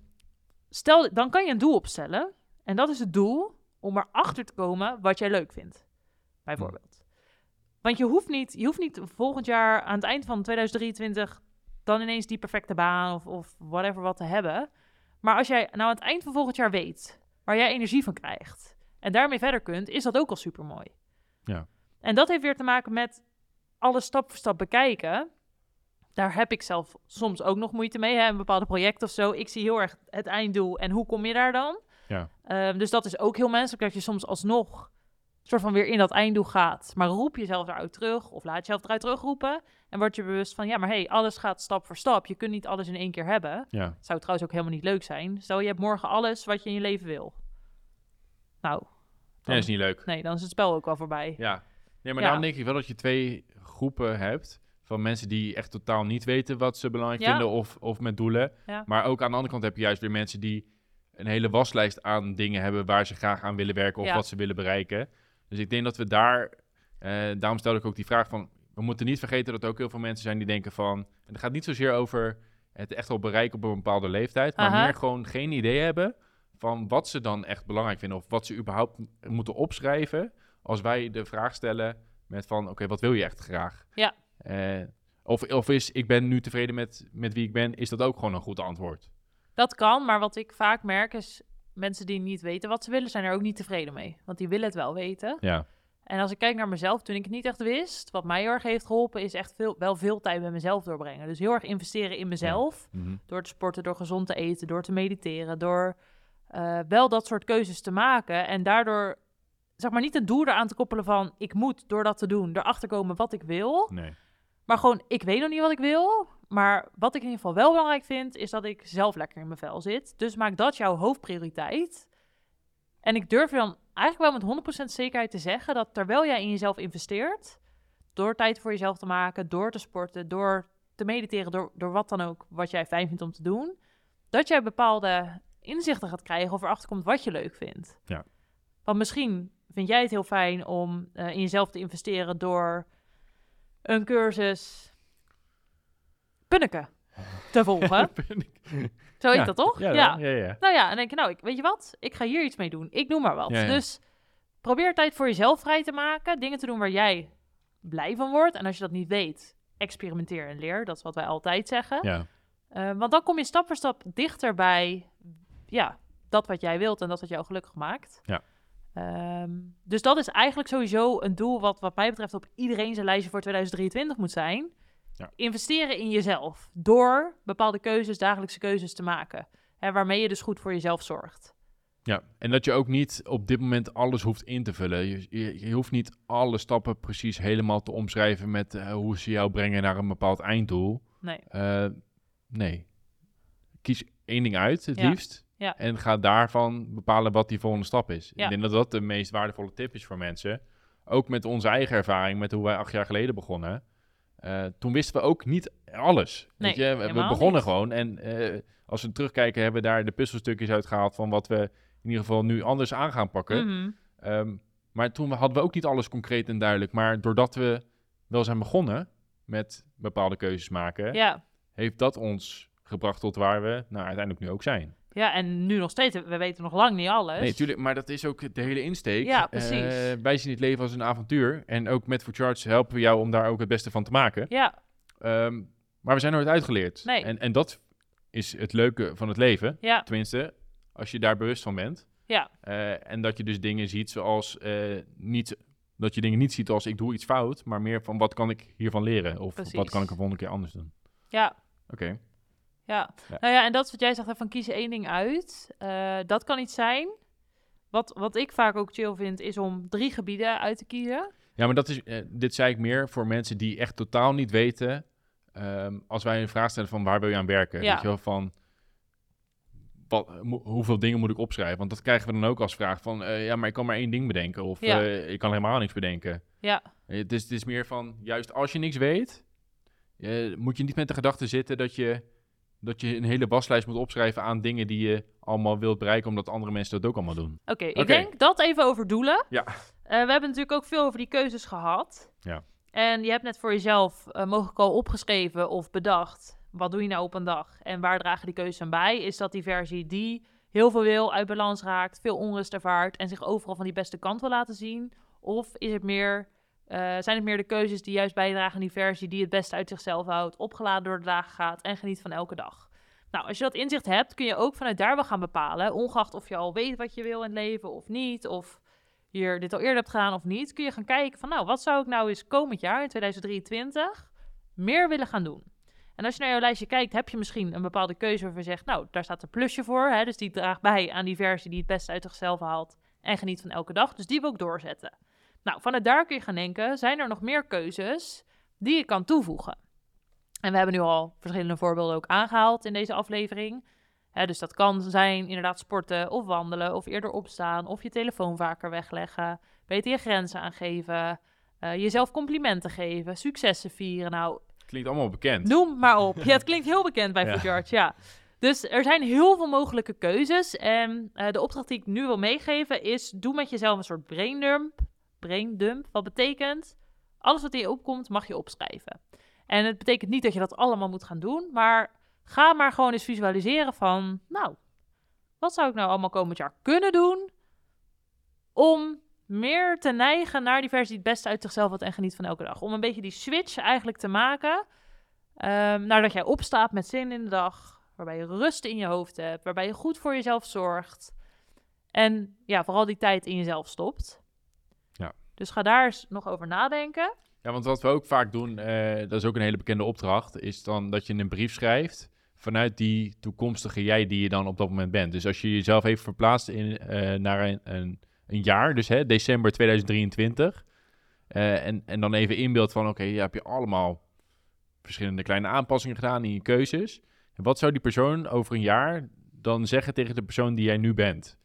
B: stel, dan kan je een doel opstellen. En dat is het doel om erachter te komen wat jij leuk vindt. Bijvoorbeeld. Want je hoeft, niet, je hoeft niet volgend jaar aan het eind van 2023 dan ineens die perfecte baan of, of whatever wat te hebben. Maar als jij nou aan het eind van volgend jaar weet waar jij energie van krijgt en daarmee verder kunt, is dat ook al super mooi.
A: Ja.
B: En dat heeft weer te maken met alles stap voor stap bekijken. Daar heb ik zelf soms ook nog moeite mee, hè, een bepaalde project of zo. Ik zie heel erg het einddoel en hoe kom je daar dan?
A: Ja.
B: Ehm, dus dat is ook heel menselijk dat je soms alsnog soort van weer in dat einddoel gaat. Maar roep jezelf eruit terug of laat jezelf eruit terugroepen. En word je bewust van, ja, maar hey, alles gaat stap voor stap. Je kunt niet alles in één keer hebben.
A: ja.
B: Zou trouwens ook helemaal niet leuk zijn. Stel, je hebt morgen alles wat je in je leven wil. Nou,
A: Nee, is niet leuk.
B: nee, dan is het spel ook wel voorbij.
A: Ja. Nee, maar
B: Ja.
A: daarom denk ik wel dat je twee groepen hebt. Van mensen die echt totaal niet weten wat ze belangrijk
B: Ja.
A: vinden of, of met doelen.
B: Ja.
A: Maar ook aan de andere kant heb je juist weer mensen die een hele waslijst aan dingen hebben waar ze graag aan willen werken of wat ze willen bereiken. Dus ik denk dat we daar, eh, daarom stelde ik ook die vraag van, we moeten niet vergeten dat er ook heel veel mensen zijn die denken van, en het gaat niet zozeer over het echt wel bereiken op een bepaalde leeftijd, maar
B: Aha.
A: meer gewoon geen idee hebben van wat ze dan echt belangrijk vinden of wat ze überhaupt moeten opschrijven als wij de vraag stellen met van, oké, wat wil je echt graag?
B: Ja.
A: Eh, of, of is, ik ben nu tevreden met, met wie ik ben, is dat ook gewoon een goed antwoord?
B: Dat kan, maar wat ik vaak merk is... mensen die niet weten wat ze willen, zijn er ook niet tevreden mee. Want die willen het wel weten.
A: Ja,
B: En als ik kijk naar mezelf, toen ik het niet echt wist... wat mij heel erg heeft geholpen, is echt veel, wel veel tijd met mezelf doorbrengen. Dus heel erg investeren in mezelf.
A: Mhm.
B: Door te sporten, door gezond te eten, door te mediteren, door eh, wel dat soort keuzes te maken. En daardoor, zeg maar, niet een doel eraan te koppelen van ik moet door dat te doen, erachter komen wat ik wil.
A: nee.
B: Maar gewoon, ik weet nog niet wat ik wil. Maar wat ik in ieder geval wel belangrijk vind, is dat ik zelf lekker in mijn vel zit. Dus maak dat jouw hoofdprioriteit. En ik durf je dan eigenlijk wel met 100% zekerheid te zeggen dat terwijl jij in jezelf investeert, door tijd voor jezelf te maken, door te sporten, door te mediteren, door, door wat dan ook wat jij fijn vindt om te doen, dat jij bepaalde inzichten gaat krijgen of erachter komt wat je leuk vindt.
A: Ja.
B: Want misschien vind jij het heel fijn om eh, in jezelf te investeren door een cursus punneken te volgen. Zo heet
A: Ja,
B: dat toch?
A: Ja, ja. ja.
B: Nou ja, en denk je, nou, ik, weet je wat? Ik ga hier iets mee doen. Ik noem maar wat. Dus probeer tijd voor jezelf vrij te maken. Dingen te doen waar jij blij van wordt. En als je dat niet weet, experimenteer en leer. Dat is wat wij altijd zeggen.
A: ja.
B: Eh, want dan kom je stap voor stap dichter bij ja, dat wat jij wilt en dat wat jou gelukkig maakt.
A: Ja.
B: Ehm, dus dat is eigenlijk sowieso een doel wat wat mij betreft op iedereen zijn lijstje voor 2023 moet zijn.
A: Ja.
B: Investeren in jezelf door bepaalde keuzes, dagelijkse keuzes te maken. Hè, waarmee je dus goed voor jezelf zorgt.
A: Ja, en dat je ook niet op dit moment alles hoeft in te vullen. Je, je, je hoeft niet alle stappen precies helemaal te omschrijven met eh, hoe ze jou brengen naar een bepaald einddoel.
B: Nee.
A: Eh, nee. Kies één ding uit, het
B: Ja.
A: liefst.
B: Ja.
A: En ga daarvan bepalen wat die volgende stap is.
B: Ja.
A: Ik denk dat dat de meest waardevolle tip is voor mensen. Ook met onze eigen ervaring, met hoe wij acht jaar geleden begonnen. Eh, toen wisten we ook niet alles.
B: Nee,
A: Weet je? We- begonnen
B: niet.
A: gewoon. En eh, als we terugkijken, hebben we daar de puzzelstukjes uitgehaald van wat we in ieder geval nu anders aan gaan pakken.
B: Mhm.
A: Ehm, maar toen hadden we ook niet alles concreet en duidelijk. Maar doordat we wel zijn begonnen met bepaalde keuzes maken,
B: Ja.
A: heeft dat ons gebracht tot waar we nou, uiteindelijk nu ook zijn.
B: Ja, en nu nog steeds. We weten nog lang niet alles.
A: Nee, tuurlijk, maar dat is ook de hele insteek.
B: Ja, precies.
A: Eh, wij zien het leven als een avontuur. En ook met For Charge helpen we jou om daar ook het beste van te maken.
B: Ja,
A: Ehm, maar we zijn nooit uitgeleerd.
B: Nee.
A: En, en dat is het leuke van het leven.
B: ja,
A: Tenminste, als je daar bewust van bent.
B: ja,
A: Eh, en dat je dus dingen ziet zoals eh, niet, dat je dingen niet ziet als ik doe iets fout, maar meer van wat kan ik hiervan leren? Of
B: Precies.
A: wat kan ik de volgende keer anders doen?
B: ja.
A: Oké.
B: Ja.
A: Ja.
B: nou ja, en dat is wat jij zegt, van kies één ding uit. Eh, dat kan iets zijn Wat, wat ik vaak ook chill vind, is om drie gebieden uit te kiezen.
A: Ja, maar dat is, eh, dit zei ik meer voor mensen die echt totaal niet weten. ehm, als wij een vraag stellen van waar wil je aan werken?
B: Ja.
A: Weet je wel, van wat, hoeveel dingen moet ik opschrijven? Want dat krijgen we dan ook als vraag van, eh, ja, maar ik kan maar één ding bedenken. Of
B: Ja.
A: ik kan helemaal niks bedenken.
B: Ja,
A: Het is, het is meer van, juist als je niks weet, moet je niet met de gedachte zitten dat je, dat je een hele waslijst moet opschrijven aan dingen die je allemaal wilt bereiken, omdat andere mensen dat ook allemaal doen.
B: oké. ik denk dat even over doelen.
A: Ja.
B: Eh, we hebben natuurlijk ook veel over die keuzes gehad.
A: Ja.
B: En je hebt net voor jezelf eh, mogelijk al opgeschreven of bedacht. Wat doe je nou op een dag? En waar dragen die keuzes aan bij? Is dat die versie die heel veel wil, uit balans raakt, veel onrust ervaart en zich overal van die beste kant wil laten zien? Of is het meer, eh, zijn het meer de keuzes die juist bijdragen aan die versie die het beste uit zichzelf houdt, opgeladen door de dagen gaat en geniet van elke dag? Nou, als je dat inzicht hebt, kun je ook vanuit daar wel gaan bepalen, ongeacht of je al weet wat je wil in het leven of niet, of je dit al eerder hebt gedaan of niet, kun je gaan kijken van, nou, wat zou ik nou eens komend jaar, in 2023, meer willen gaan doen? En als je naar jouw lijstje kijkt, heb je misschien een bepaalde keuze waarvan je zegt, nou, daar staat een plusje voor, hè, dus die draagt bij aan die versie die het beste uit zichzelf haalt en geniet van elke dag, dus die wil ik doorzetten. Nou, vanuit daar kun je gaan denken, zijn er nog meer keuzes die je kan toevoegen? En we hebben nu al verschillende voorbeelden ook aangehaald in deze aflevering. Dus dat kan zijn inderdaad sporten of wandelen of eerder opstaan of je telefoon vaker wegleggen, beter je grenzen aangeven, eh, jezelf complimenten geven, successen vieren. Nou,
A: Klinkt allemaal bekend.
B: Noem maar op. Ja, het klinkt heel bekend bij
A: Ja.
B: Foodyard, ja. Dus er zijn heel veel mogelijke keuzes. En eh, de opdracht die ik nu wil meegeven is... doe met jezelf een soort braindump. Braindump, wat betekent... alles wat in je opkomt, mag je opschrijven. En het betekent niet dat je dat allemaal moet gaan doen... maar ga maar gewoon eens visualiseren van... nou, wat zou ik nou allemaal komend jaar kunnen doen... om meer te neigen naar die versie die het beste uit zichzelf had en geniet van elke dag. Om een beetje die switch eigenlijk te maken... Ehm nadat jij opstaat met zin in de dag, waarbij je rust in je hoofd hebt, waarbij je goed voor jezelf zorgt. En ja, vooral die tijd in jezelf stopt. Dus ga daar eens nog over nadenken.
A: Ja, want wat we ook vaak doen, eh, dat is ook een hele bekende opdracht, is dan dat je een brief schrijft vanuit die toekomstige jij die je dan op dat moment bent. Dus als je jezelf even verplaatst in, eh, naar een, een, jaar, dus hè, december 2023, eh, en, en dan even inbeeld van, oké, ja, heb je allemaal verschillende kleine aanpassingen gedaan in je keuzes. En wat zou die persoon over een jaar dan zeggen tegen de persoon die jij nu bent?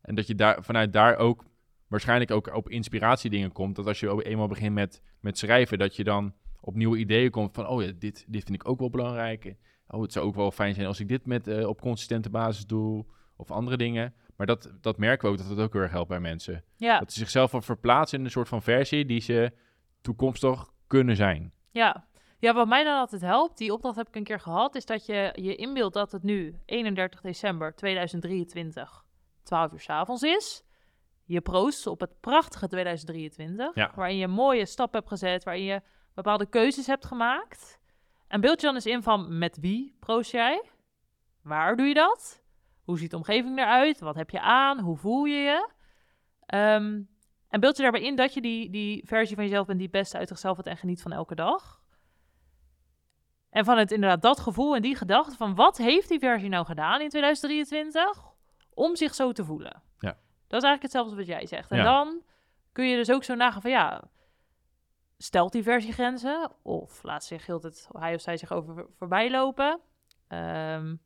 A: En dat je daar, vanuit daar ook waarschijnlijk ook op inspiratie dingen komt. Dat als je ook eenmaal begint met, met schrijven, dat je dan op nieuwe ideeën komt van, oh ja, dit, dit vind ik ook wel belangrijk. Oh, het zou ook wel fijn zijn als ik dit met, eh, op consistente basis doe, of andere dingen. Maar dat, dat merken we ook, dat het ook heel erg helpt bij mensen.
B: Ja,
A: Dat ze zichzelf wel verplaatsen in een soort van versie die ze toekomstig kunnen zijn.
B: ja. Ja, wat mij dan altijd helpt, die opdracht heb ik een keer gehad, is dat je je inbeeldt dat het nu 31 december 2023, 12 uur 's avonds is. Je proost op het prachtige 2023,
A: Ja.
B: waarin je mooie stappen hebt gezet, waarin je bepaalde keuzes hebt gemaakt. En beeld je dan eens in van met wie proost jij? Waar doe je dat? Hoe ziet de omgeving eruit? Wat heb je aan? Hoe voel je je? Ehm, en beeld je daarbij in dat je die, die versie van jezelf bent die het beste uit zichzelf hebt en geniet van elke dag. En van het inderdaad dat gevoel en die gedachte van wat heeft die versie nou gedaan in 2023 om zich zo te voelen. Dat is eigenlijk hetzelfde als wat jij zegt. En
A: Ja.
B: dan kun je dus ook zo nagaan van ja, stelt die versie grenzen of laat zich heel het hij of zij zich over voorbij lopen. Ehm,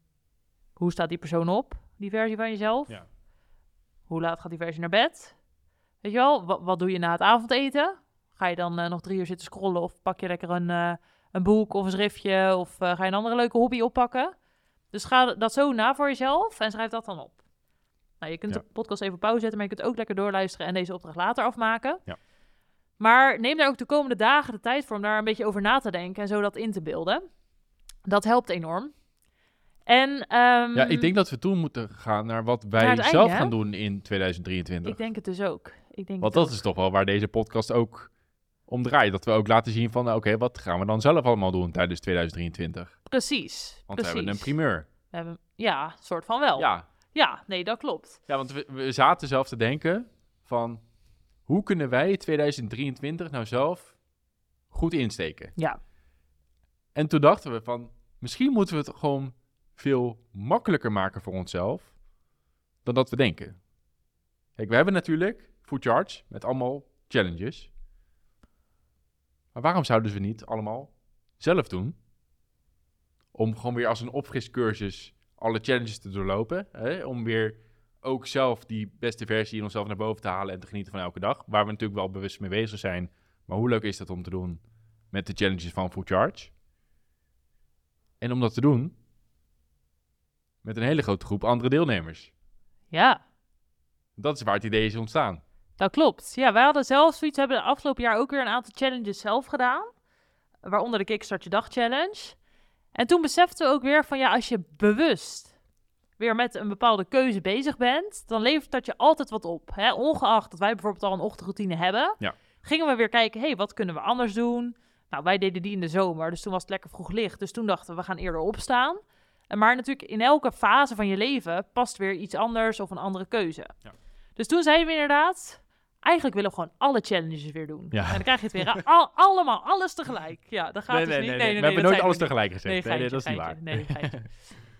B: hoe staat die persoon op, die versie van jezelf?
A: Ja.
B: Hoe laat gaat die versie naar bed? Weet je wel, wat, wat doe je na het avondeten? Ga je dan eh, nog drie uur zitten scrollen of pak je lekker een, eh, een boek of een schriftje of eh, ga je een andere leuke hobby oppakken? Dus ga dat zo na voor jezelf en schrijf dat dan op. Nou, je kunt
A: Ja.
B: de podcast even pauze zetten, maar je kunt ook lekker doorluisteren en deze opdracht later afmaken.
A: Ja.
B: Maar neem daar ook de komende dagen de tijd voor om daar een beetje over na te denken en zo dat in te beelden. Dat helpt enorm. En, ehm,
A: Ja, ik denk dat we toe moeten gaan naar wat wij
B: Naar het einde,
A: zelf gaan doen in 2023.
B: Ik denk het dus ook. Ik denk
A: Want dat
B: ook.
A: is toch wel waar deze podcast ook om draait. Dat we ook laten zien van, nou, oké, wat gaan we dan zelf allemaal doen tijdens 2023?
B: Precies.
A: Want
B: precies.
A: we hebben een primeur.
B: We hebben, ja, soort van wel.
A: Ja.
B: Ja, nee, dat klopt.
A: ja, want we, we zaten zelf te denken van, hoe kunnen wij 2023 nou zelf goed insteken?
B: Ja.
A: En toen dachten we van, misschien moeten we het gewoon veel makkelijker maken voor onszelf dan dat we denken. Kijk, we hebben natuurlijk Food Charge met allemaal challenges. Maar waarom zouden ze niet allemaal zelf doen? Om gewoon weer als een opfriscursus alle challenges te doorlopen. Hè? Om weer ook zelf die beste versie in onszelf naar boven te halen en te genieten van elke dag. Waar we natuurlijk wel bewust mee bezig zijn. Maar hoe leuk is dat om te doen met de challenges van Food Charge? En om dat te doen met een hele grote groep andere deelnemers.
B: Ja,
A: Dat is waar het idee is ontstaan.
B: dat klopt. Ja, wij hadden zelf zoiets, we hebben de afgelopen jaar ook weer een aantal challenges zelf gedaan. Waaronder de Kickstart Je Dag Challenge. En toen beseften we ook weer van, ja, als je bewust weer met een bepaalde keuze bezig bent, dan levert dat je altijd wat op. Hè? Ongeacht dat wij bijvoorbeeld al een ochtendroutine hebben,
A: Ja.
B: gingen we weer kijken, hé, hey, wat kunnen we anders doen? Nou, wij deden die in de zomer, dus toen was het lekker vroeg licht. Dus toen dachten we, we gaan eerder opstaan. Maar natuurlijk in elke fase van je leven past weer iets anders of een andere keuze.
A: Ja.
B: Dus toen zeiden we inderdaad, eigenlijk willen we gewoon alle challenges weer doen.
A: Ja.
B: En dan krijg je het weer. Al, allemaal, alles tegelijk. Ja, dat gaat dus niet. Nee, nee,
A: we hebben nooit alles
B: niet.
A: tegelijk gezegd. Nee,
B: geintje,
A: dat is niet waar.
B: Nee,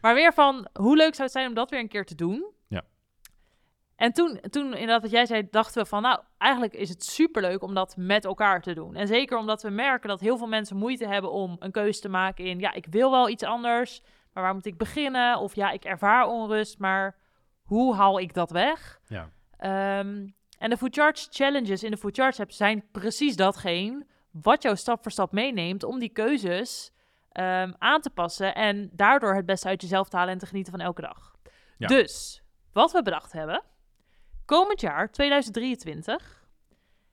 B: maar weer van, hoe leuk zou het zijn om dat weer een keer te doen?
A: Ja.
B: En toen, toen inderdaad wat jij zei, dachten we van, nou, eigenlijk is het superleuk om dat met elkaar te doen. En zeker omdat we merken dat heel veel mensen moeite hebben om een keuze te maken in, ja, ik wil wel iets anders, maar waar moet ik beginnen? Of ja, ik ervaar onrust, maar hoe haal ik dat weg?
A: Ja.
B: Ehm, en de Food Charge Challenges in de Food Charge app zijn precies datgene wat jou stap voor stap meeneemt om die keuzes ehm, aan te passen en daardoor het beste uit jezelf te halen en te genieten van elke dag.
A: Ja.
B: Dus, wat we bedacht hebben, komend jaar, 2023,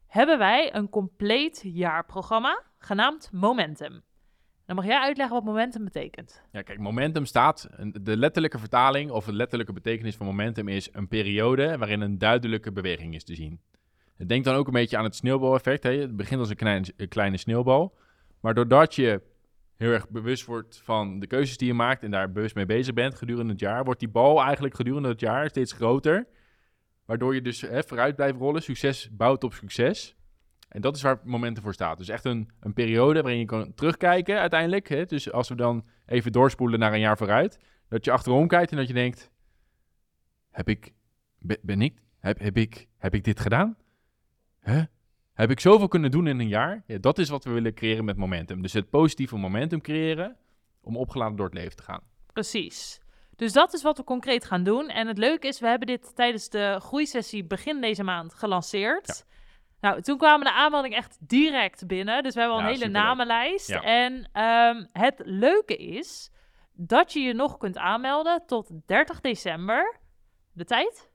B: hebben wij een compleet jaarprogramma genaamd Momentum. Dan mag jij uitleggen wat Momentum betekent.
A: Ja, kijk, momentum staat, de letterlijke vertaling of de letterlijke betekenis van momentum is een periode waarin een duidelijke beweging is te zien. Denk dan ook een beetje aan het sneeuwbaleffect. Het begint als een kleine sneeuwbal, maar doordat je heel erg bewust wordt van de keuzes die je maakt en daar bewust mee bezig bent gedurende het jaar, wordt die bal eigenlijk gedurende het jaar steeds groter, waardoor je dus hè, vooruit blijft rollen, succes bouwt op succes. En dat is waar momentum voor staat. Dus echt een, een periode waarin je kan terugkijken uiteindelijk. Hè? Dus als we dan even doorspoelen naar een jaar vooruit. Dat je achterom kijkt en dat je denkt... Heb ik... be- Ben ik... Heb, heb ik... Heb ik dit gedaan? Heb ik zoveel kunnen doen in een jaar? Ja, dat is wat we willen creëren met momentum. Dus het positieve momentum creëren om opgeladen door het leven te gaan.
B: Precies. Dus dat is wat we concreet gaan doen. En het leuke is, we hebben dit tijdens de groeisessie begin deze maand gelanceerd. Nou, toen kwamen de aanmeldingen echt direct binnen. Dus we hebben al
A: Ja,
B: een hele namenlijst.
A: Ja.
B: En ehm, het leuke is dat je je nog kunt aanmelden tot 30 december. De tijd?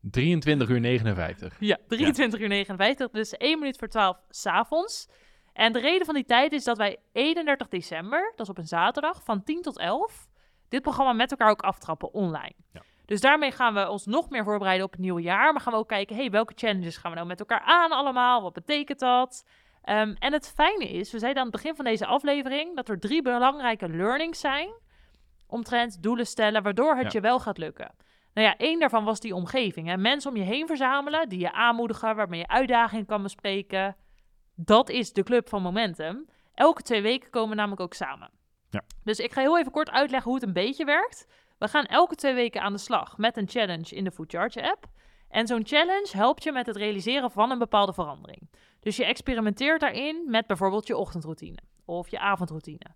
A: 23 uur 59.
B: Ja, 23 uur 59. Dus 1 minuut voor 12 s'avonds. En de reden van die tijd is dat wij 31 december, dat is op een zaterdag, van 10 tot 11, dit programma met elkaar ook aftrappen online.
A: Ja.
B: Dus daarmee gaan we ons nog meer voorbereiden op het nieuwe jaar. Maar gaan we ook kijken, hey, welke challenges gaan we nou met elkaar aan allemaal? Wat betekent dat? Ehm, en het fijne is, we zeiden aan het begin van deze aflevering dat er drie belangrijke learnings zijn omtrent doelen stellen, waardoor het
A: Ja.
B: je wel gaat lukken. Nou ja, één daarvan was die omgeving. Hè? Mensen om je heen verzamelen, die je aanmoedigen, waarmee je uitdagingen kan bespreken. Dat is de club van Momentum. Elke twee weken komen we namelijk ook samen.
A: Ja.
B: Dus ik ga heel even kort uitleggen hoe het een beetje werkt. We gaan elke twee weken aan de slag met een challenge in de Food Charge app. En zo'n challenge helpt je met het realiseren van een bepaalde verandering. Dus je experimenteert daarin met bijvoorbeeld je ochtendroutine of je avondroutine.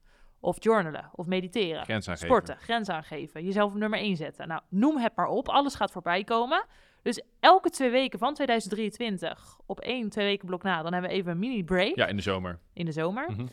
B: Of journalen, of mediteren.
A: Grens.
B: Sporten, grenzen aangeven, jezelf op nummer 1 zetten. Nou, noem het maar op. Alles gaat voorbij komen. Dus elke twee weken van 2023, op één, twee weken blok na, dan hebben we even een mini-break
A: Ja, in de zomer.
B: in de zomer.
A: Mhm.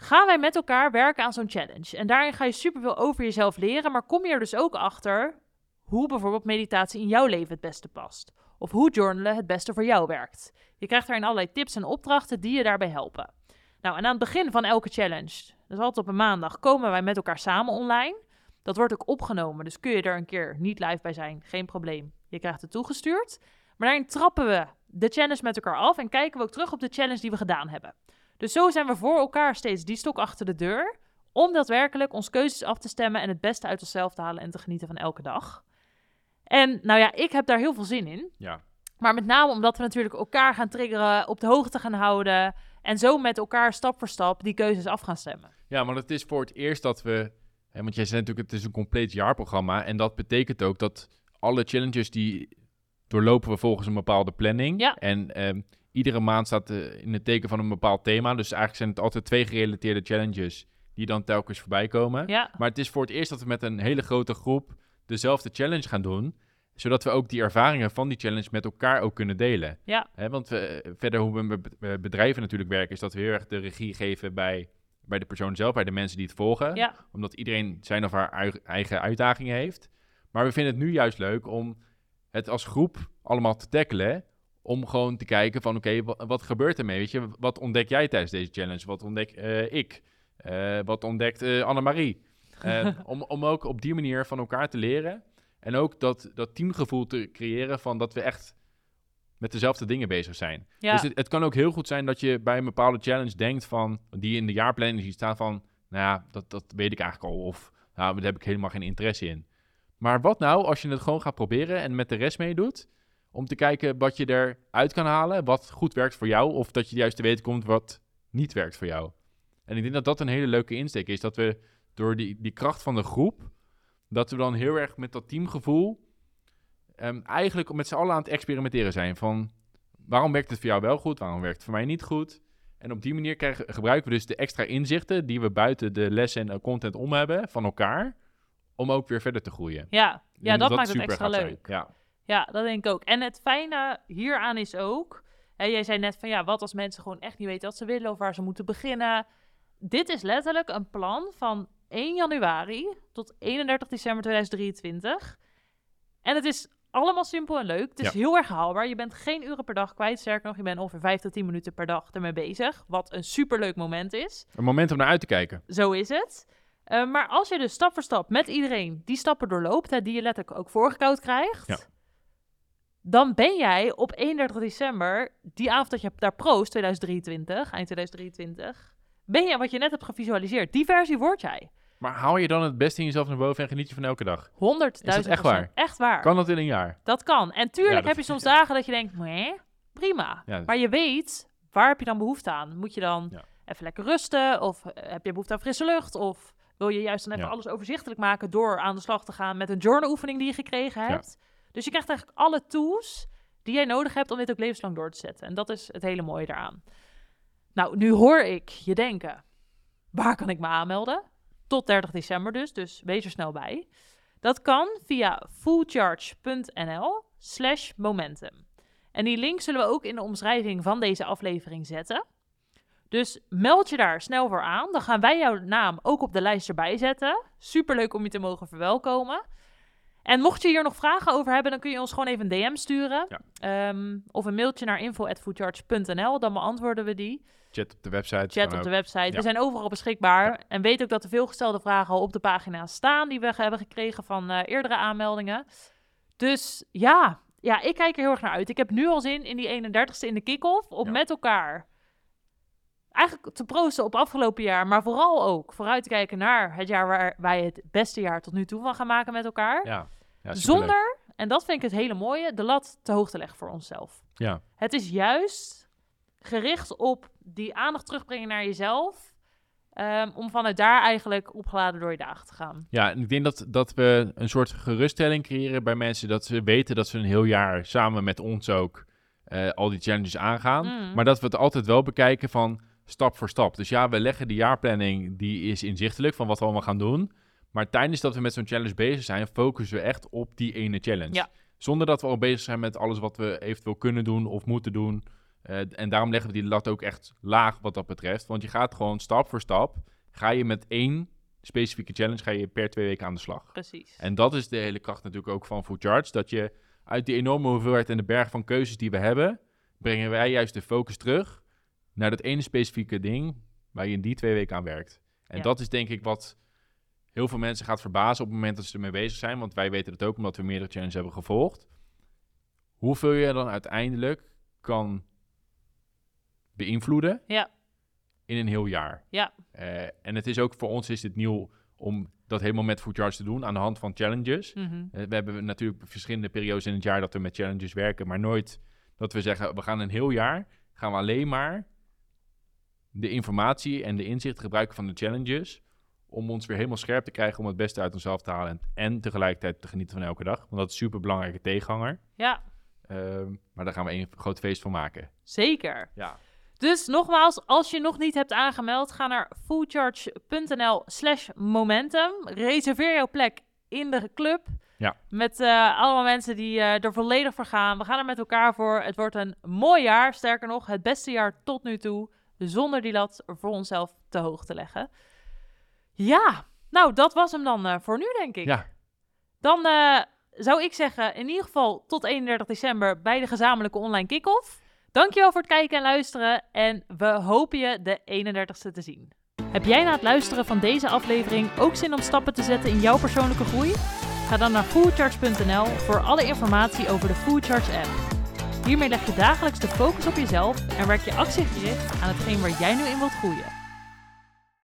B: Gaan wij met elkaar werken aan zo'n challenge. En daarin ga je superveel over jezelf leren, maar kom je er dus ook achter hoe bijvoorbeeld meditatie in jouw leven het beste past. Of hoe journalen het beste voor jou werkt. Je krijgt daarin allerlei tips en opdrachten die je daarbij helpen. Nou, en aan het begin van elke challenge, dus altijd op een maandag, komen wij met elkaar samen online. Dat wordt ook opgenomen, dus kun je er een keer niet live bij zijn, geen probleem. Je krijgt het toegestuurd. Maar daarin trappen we de challenge met elkaar af en kijken we ook terug op de challenge die we gedaan hebben. Dus zo zijn we voor elkaar steeds die stok achter de deur, om daadwerkelijk ons keuzes af te stemmen en het beste uit onszelf te halen en te genieten van elke dag. En nou ja, ik heb daar heel veel zin in.
A: Ja.
B: Maar met name omdat we natuurlijk elkaar gaan triggeren, op de hoogte gaan houden. En zo met elkaar stap voor stap die keuzes af gaan stemmen.
A: Ja, maar het is voor het eerst dat we... Hè, want jij zei natuurlijk, het is een compleet jaarprogramma. En dat betekent ook dat alle challenges die doorlopen we volgens een bepaalde planning.
B: Ja.
A: En ehm, iedere maand staat eh, in het teken van een bepaald thema. Dus eigenlijk zijn het altijd twee gerelateerde challenges die dan telkens voorbij komen.
B: Ja,
A: Maar het is voor het eerst dat we met een hele grote groep dezelfde challenge gaan doen. Zodat we ook die ervaringen van die challenge met elkaar ook kunnen delen.
B: ja,
A: want we, verder hoe we met be- bedrijven natuurlijk werken, is dat we heel erg de regie geven bij, bij de persoon zelf, bij de mensen die het volgen.
B: ja,
A: Omdat iedereen zijn of haar eigen uitdagingen heeft. Maar we vinden het nu juist leuk om het als groep allemaal te tackelen. Om gewoon te kijken van oké, wa- wat gebeurt ermee? Weet je, wat ontdek jij tijdens deze challenge? Wat ontdek eh, ik? Eh, wat ontdekt eh Annemarie? Om, om ook op die manier van elkaar te leren. En ook dat, dat teamgevoel te creëren van dat we echt met dezelfde dingen bezig zijn.
B: ja.
A: Dus het, het kan ook heel goed zijn dat je bij een bepaalde challenge denkt van, die in de jaarplanning ziet staan van, nou ja, dat, dat weet ik eigenlijk al. Of, nou, daar heb ik helemaal geen interesse in. Maar wat nou als je het gewoon gaat proberen en met de rest meedoet, om te kijken wat je eruit kan halen, wat goed werkt voor jou, of dat je juist te weten komt wat niet werkt voor jou. En ik denk dat dat een hele leuke insteek is, dat we door die, die kracht van de groep, dat we dan heel erg met dat teamgevoel ehm, eigenlijk met z'n allen aan het experimenteren zijn. Van waarom werkt het voor jou wel goed, waarom werkt het voor mij niet goed? En op die manier krijgen, gebruiken we dus de extra inzichten die we buiten de lessen en content om hebben van elkaar, om ook weer verder te groeien.
B: ja. Ja
A: denk
B: dat maakt het extra leuk.
A: Ja.
B: Ja, dat denk ik ook. En het fijne hieraan is ook... Hè, jij zei net van ja, wat als mensen gewoon echt niet weten wat ze willen... of waar ze moeten beginnen. Dit is letterlijk een plan van 1 januari tot 31 december 2023. En het is allemaal simpel en leuk. Het is
A: Ja.
B: heel erg haalbaar. Je bent geen uren per dag kwijt. Sterker nog, je bent ongeveer 5 tot 10 minuten per dag ermee bezig. Wat een superleuk moment is.
A: Een moment om naar uit te kijken.
B: Zo is het. Eh, maar als je dus stap voor stap met iedereen die stappen doorloopt, hè, die je letterlijk ook voorgekoud krijgt,
A: Ja.
B: Dan ben jij op 31 december, die avond dat je daar proost, 2023, eind 2023, ben je wat je net hebt gevisualiseerd. Die versie word jij. 100.000
A: Maar haal je dan het beste in jezelf naar boven en geniet je van elke dag?
B: procent.
A: Is dat echt waar?
B: Echt waar.
A: Kan dat in een jaar?
B: Dat kan. En tuurlijk
A: Ja, dat-
B: heb je soms dagen dat je denkt, nee, prima.
A: Ja,
B: Maar je weet, waar heb je dan behoefte aan? Moet je dan
A: Ja.
B: even lekker rusten? Of eh, heb je behoefte aan frisse lucht? Of wil je juist dan even alles overzichtelijk maken door aan de slag te gaan met een journaloefening die je gekregen hebt? Dus je krijgt eigenlijk alle tools die jij nodig hebt om dit ook levenslang door te zetten. En dat is het hele mooie daaraan. Nou, nu hoor ik je denken, waar kan ik me aanmelden? Tot 30 december dus, dus wees er snel bij. Dat kan via fullcharge.nl slash momentum. En die link zullen we ook in de omschrijving van deze aflevering zetten. Dus meld je daar snel voor aan. Dan gaan wij jouw naam ook op de lijst erbij zetten. Superleuk om je te mogen verwelkomen. En mocht je hier nog vragen over hebben, dan kun je ons gewoon even een DM sturen. Ehm, of een mailtje naar info.foodcharge.nl. Dan beantwoorden we die.
A: Chat op de website.
B: Chat op de website.
A: Ja.
B: We zijn overal beschikbaar. En weet ook dat de veelgestelde vragen al op de pagina staan die we hebben gekregen van eh, eerdere aanmeldingen. Dus ja, ja, ik kijk er heel erg naar uit. Ik heb nu al zin in die 31ste in de kick-off om
A: Ja.
B: met elkaar eigenlijk te proosten op afgelopen jaar, maar vooral ook vooruit te kijken naar het jaar waar wij het beste jaar tot nu toe van gaan maken met elkaar.
A: Ja. Ja.
B: Zonder, en dat vind ik het hele mooie, de lat te hoog te leggen voor onszelf.
A: Ja.
B: Het is juist gericht op die aandacht terugbrengen naar jezelf. ehm, om vanuit daar eigenlijk opgeladen door je dagen te gaan.
A: Ja, en ik denk dat, dat we een soort geruststelling creëren bij mensen. Dat ze weten dat ze een heel jaar samen met ons ook eh, al die challenges aangaan.
B: Mm.
A: Maar dat we het altijd wel bekijken van stap voor stap. Dus ja, we leggen de jaarplanning, die is inzichtelijk van wat we allemaal gaan doen. Maar tijdens dat we met zo'n challenge bezig zijn, focussen we echt op die ene challenge.
B: Ja.
A: Zonder dat we al bezig zijn met alles wat we eventueel kunnen doen of moeten doen. Eh, en daarom leggen we die lat ook echt laag wat dat betreft. Want je gaat gewoon stap voor stap, ga je met één specifieke challenge, ga je per twee weken aan de slag.
B: Precies.
A: En dat is de hele kracht natuurlijk ook van Food Charge. Dat je uit die enorme hoeveelheid en de berg van keuzes die we hebben, brengen wij juist de focus terug naar dat ene specifieke ding waar je in die twee weken aan werkt. En
B: Ja.
A: dat is denk ik wat heel veel mensen gaat verbazen op het moment dat ze ermee bezig zijn. Want wij weten het ook omdat we meerdere challenges hebben gevolgd. Hoeveel je dan uiteindelijk kan beïnvloeden
B: Ja.
A: in een heel jaar.
B: Ja.
A: Eh, en het is ook voor ons is het nieuw om dat helemaal met Food te doen aan de hand van challenges.
B: Mhm.
A: Eh, We hebben natuurlijk verschillende periodes in het jaar dat we met challenges werken, maar nooit dat we zeggen, we gaan een heel jaar, gaan we alleen maar de informatie en de inzichten gebruiken van de challenges om ons weer helemaal scherp te krijgen om het beste uit onszelf te halen en, tegelijkertijd te genieten van elke dag. Want dat is een super belangrijke tegenhanger.
B: Ja,
A: Ehm, maar daar gaan we een groot feest van maken.
B: Zeker.
A: Ja.
B: Dus nogmaals, als je nog niet hebt aangemeld, ga naar fullcharge.nl slash momentum. Reserveer jouw plek in de club.
A: Ja.
B: Met eh, allemaal mensen die eh, er volledig voor gaan. We gaan er met elkaar voor. Het wordt een mooi jaar. Sterker nog, het beste jaar tot nu toe. Zonder die lat voor onszelf te hoog te leggen. Ja, nou dat was hem dan eh, voor nu denk ik.
A: Ja.
B: Dan eh, zou ik zeggen, in ieder geval tot 31 december bij de gezamenlijke online kick-off. Dankjewel voor het kijken en luisteren en we hopen je de 31ste te zien. Heb jij na het luisteren van deze aflevering ook zin om stappen te zetten in jouw persoonlijke groei? Ga dan naar foodcharge.nl voor alle informatie over de Foodcharge app. Hiermee leg je dagelijks de focus op jezelf en werk je actiegericht aan hetgeen waar jij nu in wilt groeien.